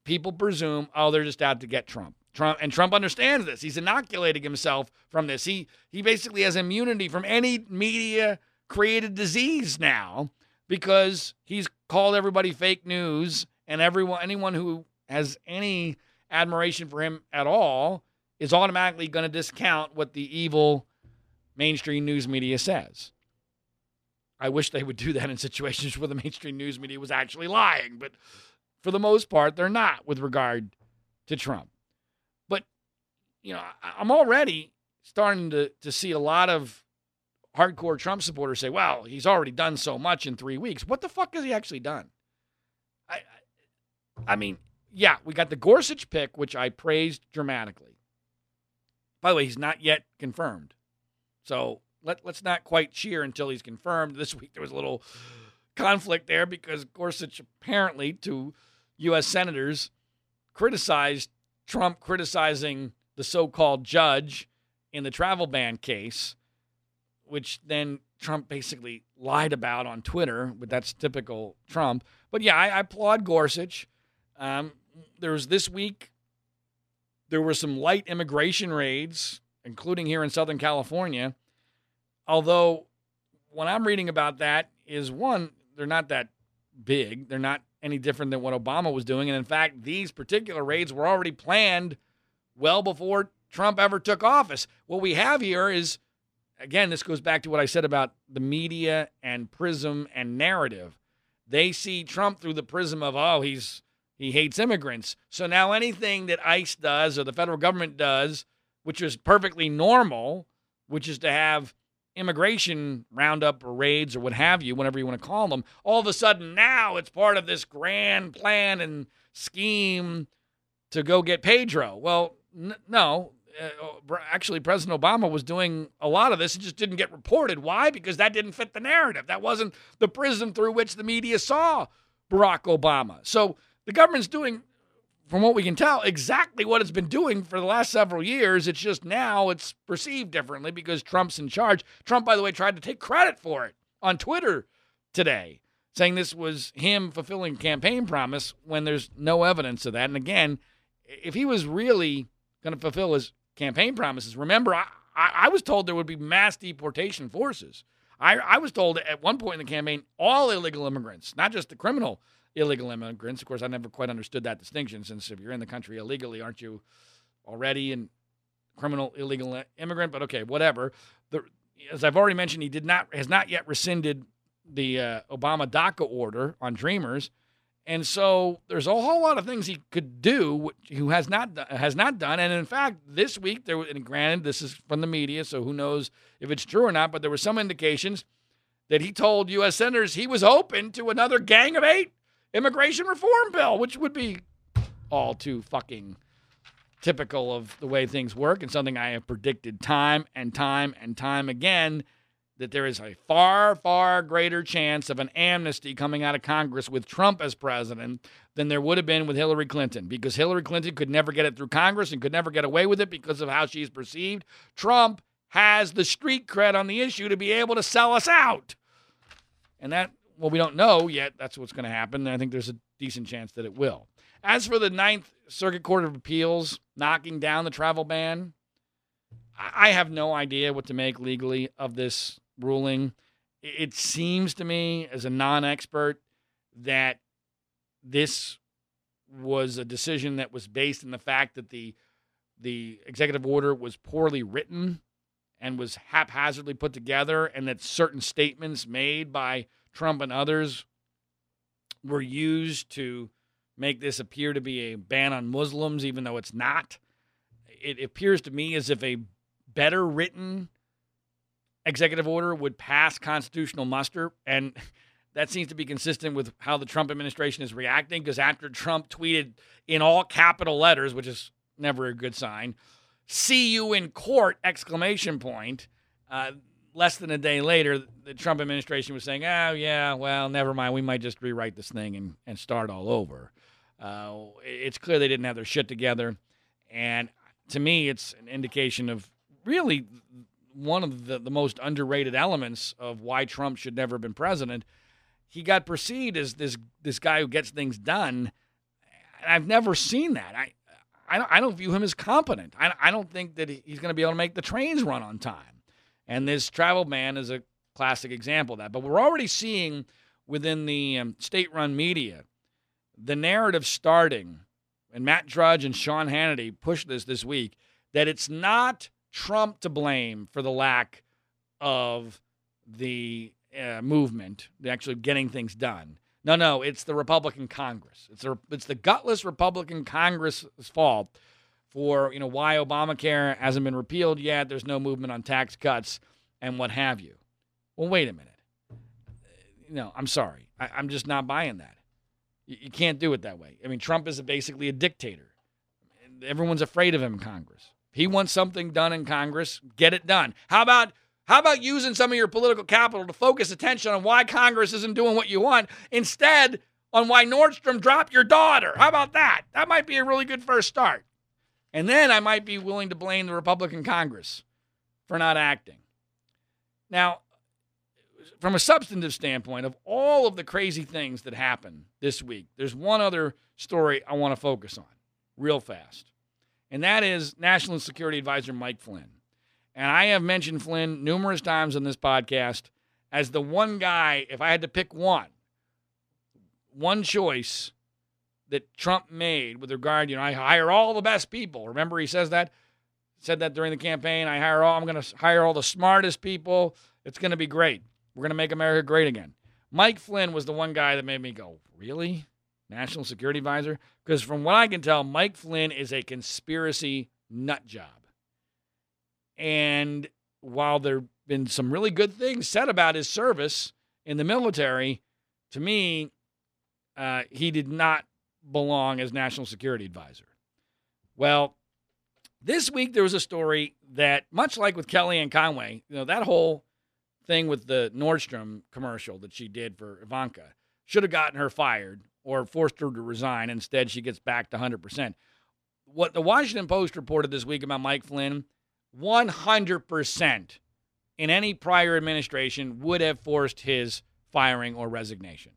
people presume, oh, they're just out to get Trump. Trump and Trump understands this. He's inoculating himself from this. He he basically has immunity from any media created disease now because he's called everybody fake news and everyone anyone who has any admiration for him at all is automatically going to discount what the evil mainstream news media says. I wish they would do that in situations where the mainstream news media was actually lying, but for the most part, they're not with regard to Trump. But, you know, I'm already starting to, to see a lot of hardcore Trump supporters say, well, he's already done so much in three weeks. What the fuck has he actually done? I, I mean, yeah, we got the Gorsuch pick, which I praised dramatically. By the way, he's not yet confirmed. So let, let's not quite cheer until he's confirmed. This week there was a little conflict there because Gorsuch apparently to U.S. senators criticized Trump criticizing the so called judge in the travel ban case which then Trump basically lied about on Twitter, but that's typical Trump. But yeah, I, I applaud Gorsuch. Um, there was this week, there were some light immigration raids, including here in Southern California. Although, what I'm reading about that is one, they're not that big. They're not any different than what Obama was doing. And in fact, these particular raids were already planned well before Trump ever took office. What we have here is again, this goes back to what I said about the media and prism and narrative. They see Trump through the prism of, oh, he's he hates immigrants. So now anything that ICE does or the federal government does, which is perfectly normal, which is to have immigration roundup or raids or what have you, whatever you want to call them, all of a sudden now it's part of this grand plan and scheme to go get Pedro. Well, n- no, uh, actually President Obama was doing a lot of this. It just didn't get reported. Why? Because that didn't fit the narrative. That wasn't the prism through which the media saw Barack Obama. So the government's doing, from what we can tell, exactly what it's been doing for the last several years. It's just now it's perceived differently because Trump's in charge. Trump, by the way, tried to take credit for it on Twitter today, saying this was him fulfilling campaign promise when there's no evidence of that. And again, if he was really going to fulfill his campaign promises. Remember, I, I, I was told there would be mass deportation forces. I, I was told at one point in the campaign, all illegal immigrants, not just the criminal illegal immigrants. Of course, I never quite understood that distinction since if you're in the country illegally, aren't you already a criminal illegal immigrant? But okay, whatever. The, as I've already mentioned, he did not has not yet rescinded the uh, Obama DACA order on Dreamers. And so there's a whole lot of things he could do, who has not has not done. And in fact, this week there, was, and granted, this is from the media, so who knows if it's true or not. But there were some indications that he told U.S. senators he was open to another Gang of Eight immigration reform bill, which would be all too fucking typical of the way things work and something I have predicted time and time and time again that there is a far, far greater chance of an amnesty coming out of Congress with Trump as president than there would have been with Hillary Clinton because Hillary Clinton could never get it through Congress and could never get away with it because of how she's perceived. Trump has the street cred on the issue to be able to sell us out. And that, well, we don't know yet. That's what's going to happen. I think there's a decent chance that it will. As for the Ninth Circuit Court of Appeals knocking down the travel ban, I have no idea what to make legally of this ruling. It seems to me, as a non expert, that this was a decision that was based in the fact that the the executive order was poorly written and was haphazardly put together, and that certain statements made by Trump and others were used to make this appear to be a ban on Muslims, even though it's not. It appears to me as if a better written executive order would pass constitutional muster. And that seems to be consistent with how the Trump administration is reacting. Because after Trump tweeted in all capital letters, which is never a good sign, see you in court, exclamation point. Uh, less than a day later, the Trump administration was saying, oh, yeah, well, never mind. We might just rewrite this thing and, and start all over. Uh, it's clear they didn't have their shit together. And to me, it's an indication of really one of the, the most underrated elements of why Trump should never have been president. He got perceived as this this guy who gets things done. I've never seen that. I I don't, I don't view him as competent. I, I don't think that he's going to be able to make the trains run on time. And this travel ban is a classic example of that. But we're already seeing within the um, state run media the narrative starting, and Matt Drudge and Sean Hannity pushed this this week, that it's not Trump to blame for the lack of the uh, movement, actually getting things done. No, no, it's the Republican Congress. It's the it's the gutless Republican Congress's fault for you know why Obamacare hasn't been repealed yet. There's no movement on tax cuts and what have you. Well, wait a minute. No, I'm sorry. I, am just not buying that. You, you can't do it that way. I mean, Trump is basically a dictator. Everyone's afraid of him in Congress. He wants something done in Congress. Get it done. How about how about using some of your political capital to focus attention on why Congress isn't doing what you want instead on why Nordstrom dropped your daughter? How about that? That might be a really good first start. And then I might be willing to blame the Republican Congress for not acting. Now, from a substantive standpoint, of all of the crazy things that happened this week, there's one other story I want to focus on real fast and that is National Security Advisor Mike Flynn. And I have mentioned Flynn numerous times on this podcast as the one guy, if I had to pick one, one choice that Trump made with regard, you know, I hire all the best people. Remember, he says that, said that during the campaign. I hire all, I'm going to hire all the smartest people. It's going to be great. We're going to make America great again. Mike Flynn was the one guy that made me go, really? National Security Advisor? Because from what I can tell, Mike Flynn is a conspiracy nut job. And while there have been some really good things said about his service in the military, to me, uh, he did not belong as National Security Advisor. Well, this week there was a story that, much like with Kellyanne Conway, you know, that whole thing with the Nordstrom commercial that she did for Ivanka should have gotten her fired or forced her to resign. Instead, she gets back to 100%. What the Washington Post reported this week about Mike Flynn 100% in any prior administration would have forced his firing or resignation.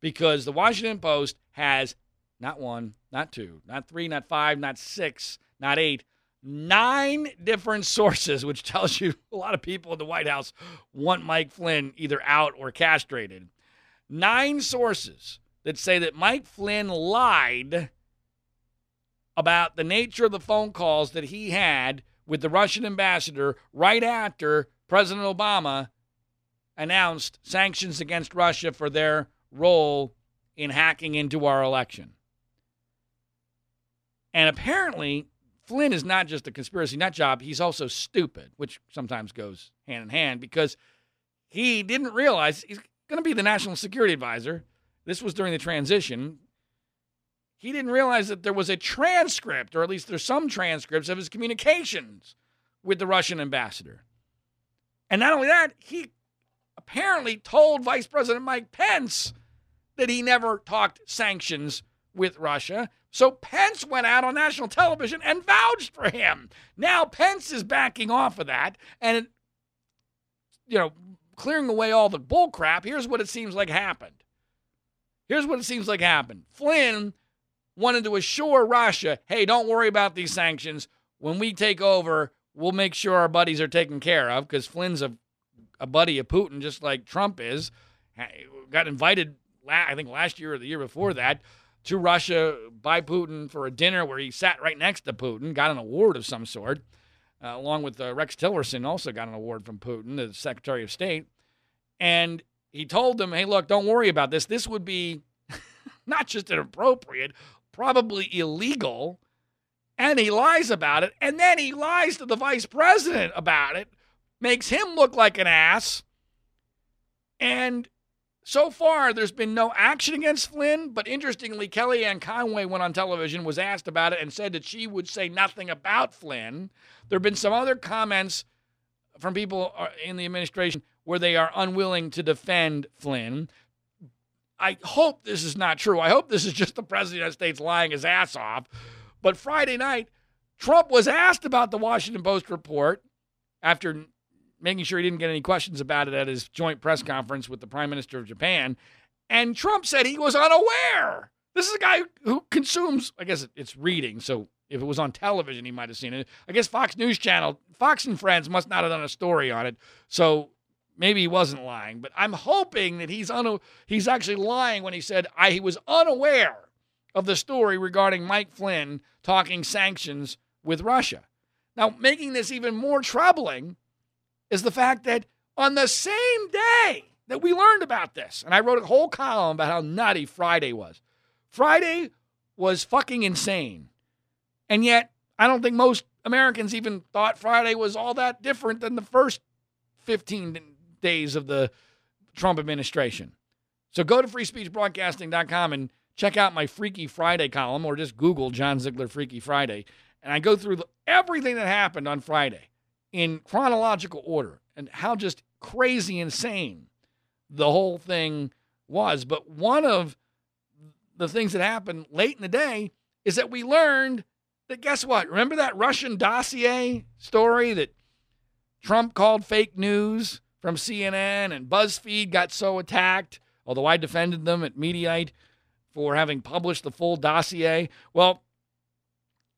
Because the Washington Post has not one, not two, not three, not five, not six, not eight, nine different sources, which tells you a lot of people in the White House want Mike Flynn either out or castrated. Nine sources that say that Mike Flynn lied about the nature of the phone calls that he had with the Russian ambassador right after President Obama announced sanctions against Russia for their role in hacking into our election. And apparently, Flynn is not just a conspiracy nut job, he's also stupid, which sometimes goes hand in hand because he didn't realize he's going to be the national security advisor this was during the transition. he didn't realize that there was a transcript, or at least there's some transcripts of his communications with the Russian ambassador. And not only that, he apparently told Vice President Mike Pence that he never talked sanctions with Russia. So Pence went out on national television and vouched for him. Now Pence is backing off of that and you know, clearing away all the bull crap. Here's what it seems like happened. Here's what it seems like happened. Flynn wanted to assure Russia, "Hey, don't worry about these sanctions. When we take over, we'll make sure our buddies are taken care of because Flynn's a a buddy of Putin, just like Trump is. Got invited, I think last year or the year before that, to Russia by Putin for a dinner where he sat right next to Putin, got an award of some sort, uh, along with uh, Rex Tillerson, also got an award from Putin, the Secretary of State. And he told them, hey, look, don't worry about this. This would be not just inappropriate, probably illegal. And he lies about it. And then he lies to the vice president about it makes him look like an ass. And so far, there's been no action against Flynn, but interestingly, Kellyanne Conway went on television, was asked about it, and said that she would say nothing about Flynn. There have been some other comments from people uh, in the administration where they are unwilling to defend Flynn. I hope this is not true. I hope this is just the President of the United States lying his ass off. But Friday night, Trump was asked about the Washington Post report after making sure he didn't get any questions about it at his joint press conference with the Prime Minister of Japan. And Trump said he was unaware. This is a guy who consumes, I guess it's reading, so if it was on television, he might have seen it. I guess Fox News Channel, Fox and Friends must not have done a story on it. So maybe he wasn't lying, but I'm hoping that he's he's actually lying when he said I he was unaware of the story regarding Mike Flynn talking sanctions with Russia. Now, making this even more troubling is the fact that on the same day that we learned about this, and I wrote a whole column about how nutty Friday was. Friday was fucking insane. And yet, I don't think most Americans even thought Friday was all that different than the first 15 days of the Trump administration. So go to freespeechbroadcasting.com and check out my Freaky Friday column or just Google John Ziegler Freaky Friday. And I go through everything that happened on Friday in chronological order and how just crazy insane the whole thing was. But one of the things that happened late in the day is that we learned that guess what? Remember that Russian dossier story that Trump called fake news from CNN and BuzzFeed got so attacked, although I defended them at Mediaite for having published the full dossier? Well,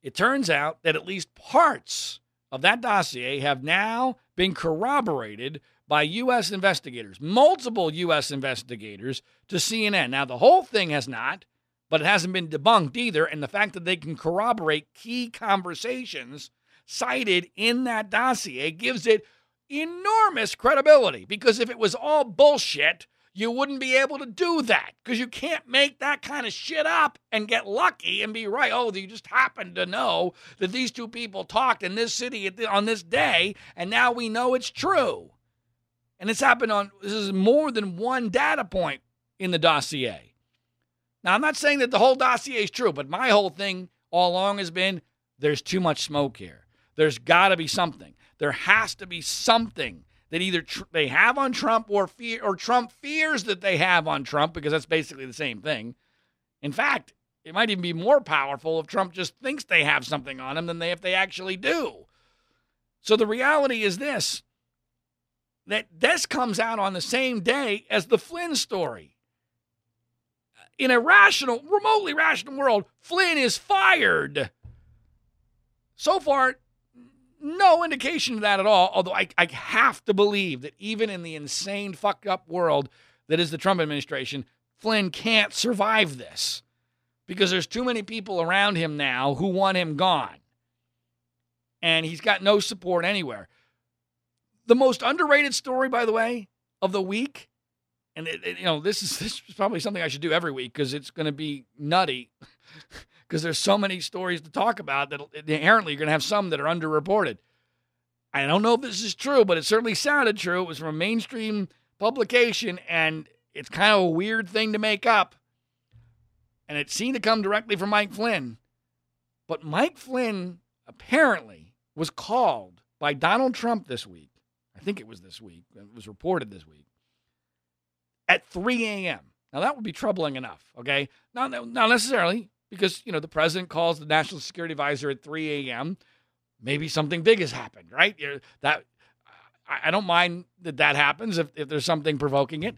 it turns out that at least parts of that dossier have now been corroborated by U.S. investigators, multiple U.S. investigators to CNN. Now, the whole thing has not, but it hasn't been debunked either. And the fact that they can corroborate key conversations cited in that dossier gives it enormous credibility because if it was all bullshit, you wouldn't be able to do that because you can't make that kind of shit up and get lucky and be right. Oh, you just happened to know that these two people talked in this city on this day, and now we know it's true. And it's happened on, this is more than one data point in the dossier. Now, I'm not saying that the whole dossier is true, but my whole thing all along has been there's too much smoke here. There's got to be something. There has to be something that either tr- they have on Trump or fear or Trump fears that they have on Trump because that's basically the same thing. In fact, it might even be more powerful if Trump just thinks they have something on him than they if they actually do. So the reality is this that this comes out on the same day as the Flynn story. In a rational, remotely rational world, Flynn is fired. So far, no indication of that at all. Although I, I have to believe that even in the insane, fucked up world that is the Trump administration, Flynn can't survive this because there's too many people around him now who want him gone. And he's got no support anywhere. The most underrated story, by the way, of the week, and it, it, you know this is this is probably something I should do every week because it's going to be nutty. because there's so many stories to talk about that inherently you're going to have some that are underreported. I don't know if this is true, but it certainly sounded true. It was from a mainstream publication, and it's kind of a weird thing to make up. and it seemed to come directly from Mike Flynn. But Mike Flynn apparently was called by Donald Trump this week. I think it was this week. It was reported this week at 3 a.m. Now that would be troubling enough. Okay, not not necessarily because you know the president calls the national security advisor at 3 a.m. Maybe something big has happened, right? That I don't mind that that happens if, if there's something provoking it.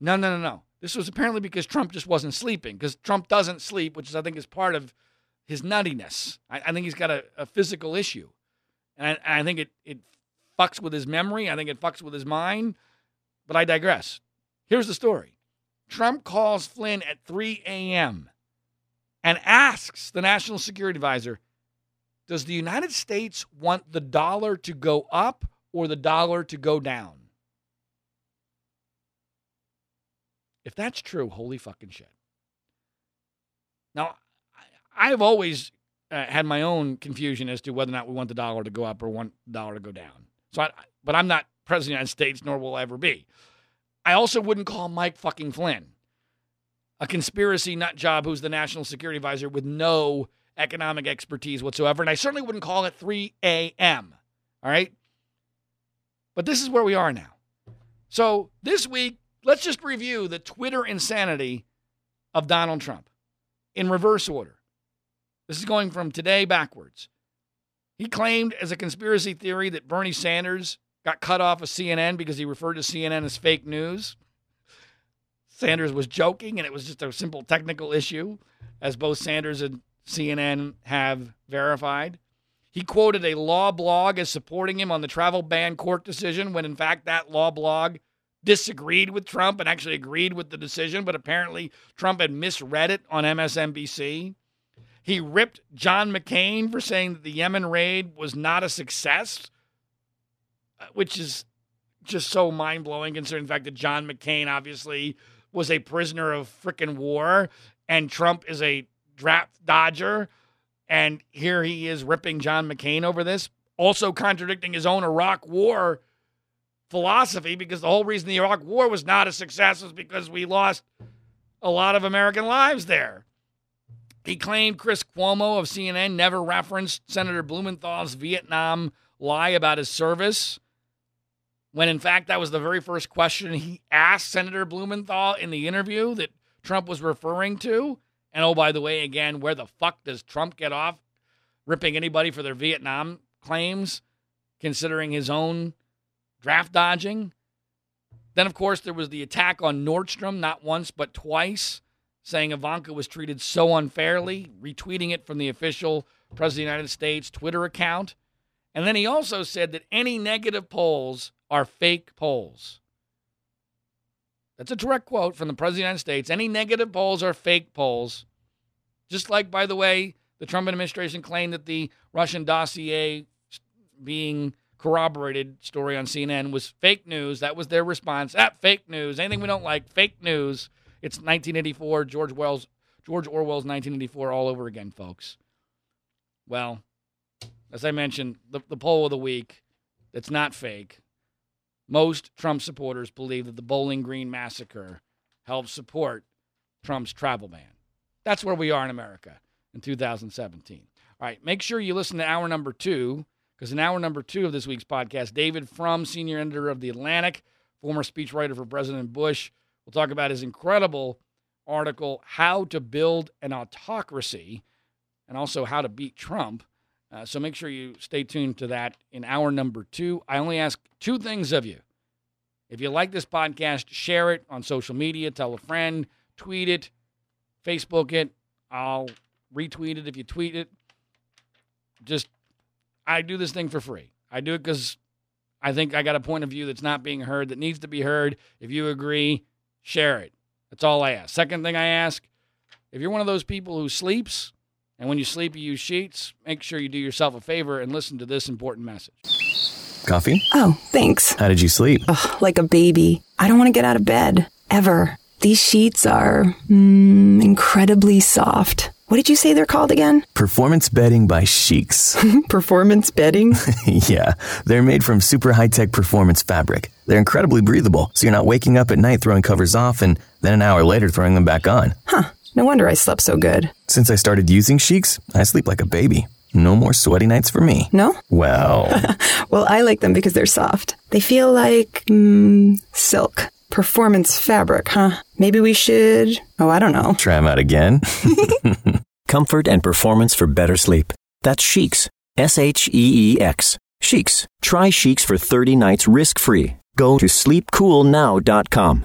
No, no, no, no. This was apparently because Trump just wasn't sleeping, because Trump doesn't sleep, which is, I think, is part of his nuttiness. I, I think he's got a, a physical issue. And I, and I think it, it fucks with his memory. I think it fucks with his mind. But I digress. Here's the story Trump calls Flynn at 3 a.m. and asks the national security advisor, Does the United States want the dollar to go up or the dollar to go down? If that's true, holy fucking shit. Now, I've always uh, had my own confusion as to whether or not we want the dollar to go up or want the dollar to go down. So, I, but I'm not president of the United States, nor will I ever be. I also wouldn't call Mike fucking Flynn a conspiracy nut job who's the national security advisor with no economic expertise whatsoever. And I certainly wouldn't call it 3 a.m. All right. But this is where we are now. So this week, let's just review the Twitter insanity of Donald Trump in reverse order. This is going from today backwards. He claimed as a conspiracy theory that Bernie Sanders got cut off of CNN because he referred to CNN as fake news. Sanders was joking, and it was just a simple technical issue, as both Sanders and CNN have verified. He quoted a law blog as supporting him on the travel ban court decision when, in fact, that law blog disagreed with Trump and actually agreed with the decision, but apparently Trump had misread it on MSNBC. He ripped John McCain for saying that the Yemen raid was not a success, uh, which is just so mind blowing considering the fact that John McCain obviously was a prisoner of frickin' war and Trump is a draft dodger. And here he is ripping John McCain over this, also contradicting his own Iraq war philosophy because the whole reason the Iraq war was not a success was because we lost a lot of American lives there. He claimed Chris Cuomo of CNN never referenced Senator Blumenthal's Vietnam lie about his service, when in fact that was the very first question he asked Senator Blumenthal in the interview that Trump was referring to. And oh, by the way, again, where the fuck does Trump get off ripping anybody for their Vietnam claims, considering his own draft dodging? Then, of course, there was the attack on Nordstrom, not once, but twice, saying Ivanka was treated so unfairly, retweeting it from the official President of the United States Twitter account. And then he also said that any negative polls are fake polls. That's a direct quote from the President of the United States. Any negative polls are fake polls. Just like, by the way, the Trump administration claimed that the Russian dossier being corroborated story on CNN was fake news. That was their response. That ah, fake news. Anything we don't like, fake news. It's 1984, George Wells, George Orwell's 1984 all over again, folks. Well, as I mentioned, the, the poll of the week, it's not fake. Most Trump supporters believe that the Bowling Green massacre helped support Trump's travel ban. That's where we are in America in 2017. All right, make sure you listen to hour number two, because in hour number two of this week's podcast, David Frum, senior editor of The Atlantic, former speechwriter for President Bush, will talk about his incredible article, How to Build an Autocracy, and also how to beat Trump. Uh, so make sure you stay tuned to that in hour number two. I only ask two things of you. If you like this podcast, share it on social media, tell a friend, tweet it, Facebook it. I'll retweet it if you tweet it. Just, I do this thing for free. I do it because I think I got a point of view that's not being heard, that needs to be heard. If you agree, share it. That's all I ask. Second thing I ask if you're one of those people who sleeps, and when you sleep, you use sheets. Make sure you do yourself a favor and listen to this important message. Coffee? Oh, thanks. How did you sleep? Ugh, like a baby. I don't want to get out of bed. Ever. These sheets are mm, incredibly soft. What did you say they're called again? Performance bedding by Sheex. performance bedding? yeah, they're made from super high tech performance fabric. They're incredibly breathable, so you're not waking up at night throwing covers off and then an hour later throwing them back on. Huh. No wonder I slept so good. Since I started using Sheex, I sleep like a baby. No more sweaty nights for me. No? Well, Well, I like them because they're soft. They feel like mm, silk. Performance fabric, huh? Maybe we should. Oh, I don't know. Try them out again. Comfort and performance for better sleep. That's Sheex. S H E E X. Sheex. Try Sheex for 30 nights risk free. Go to sleepcoolnow.com.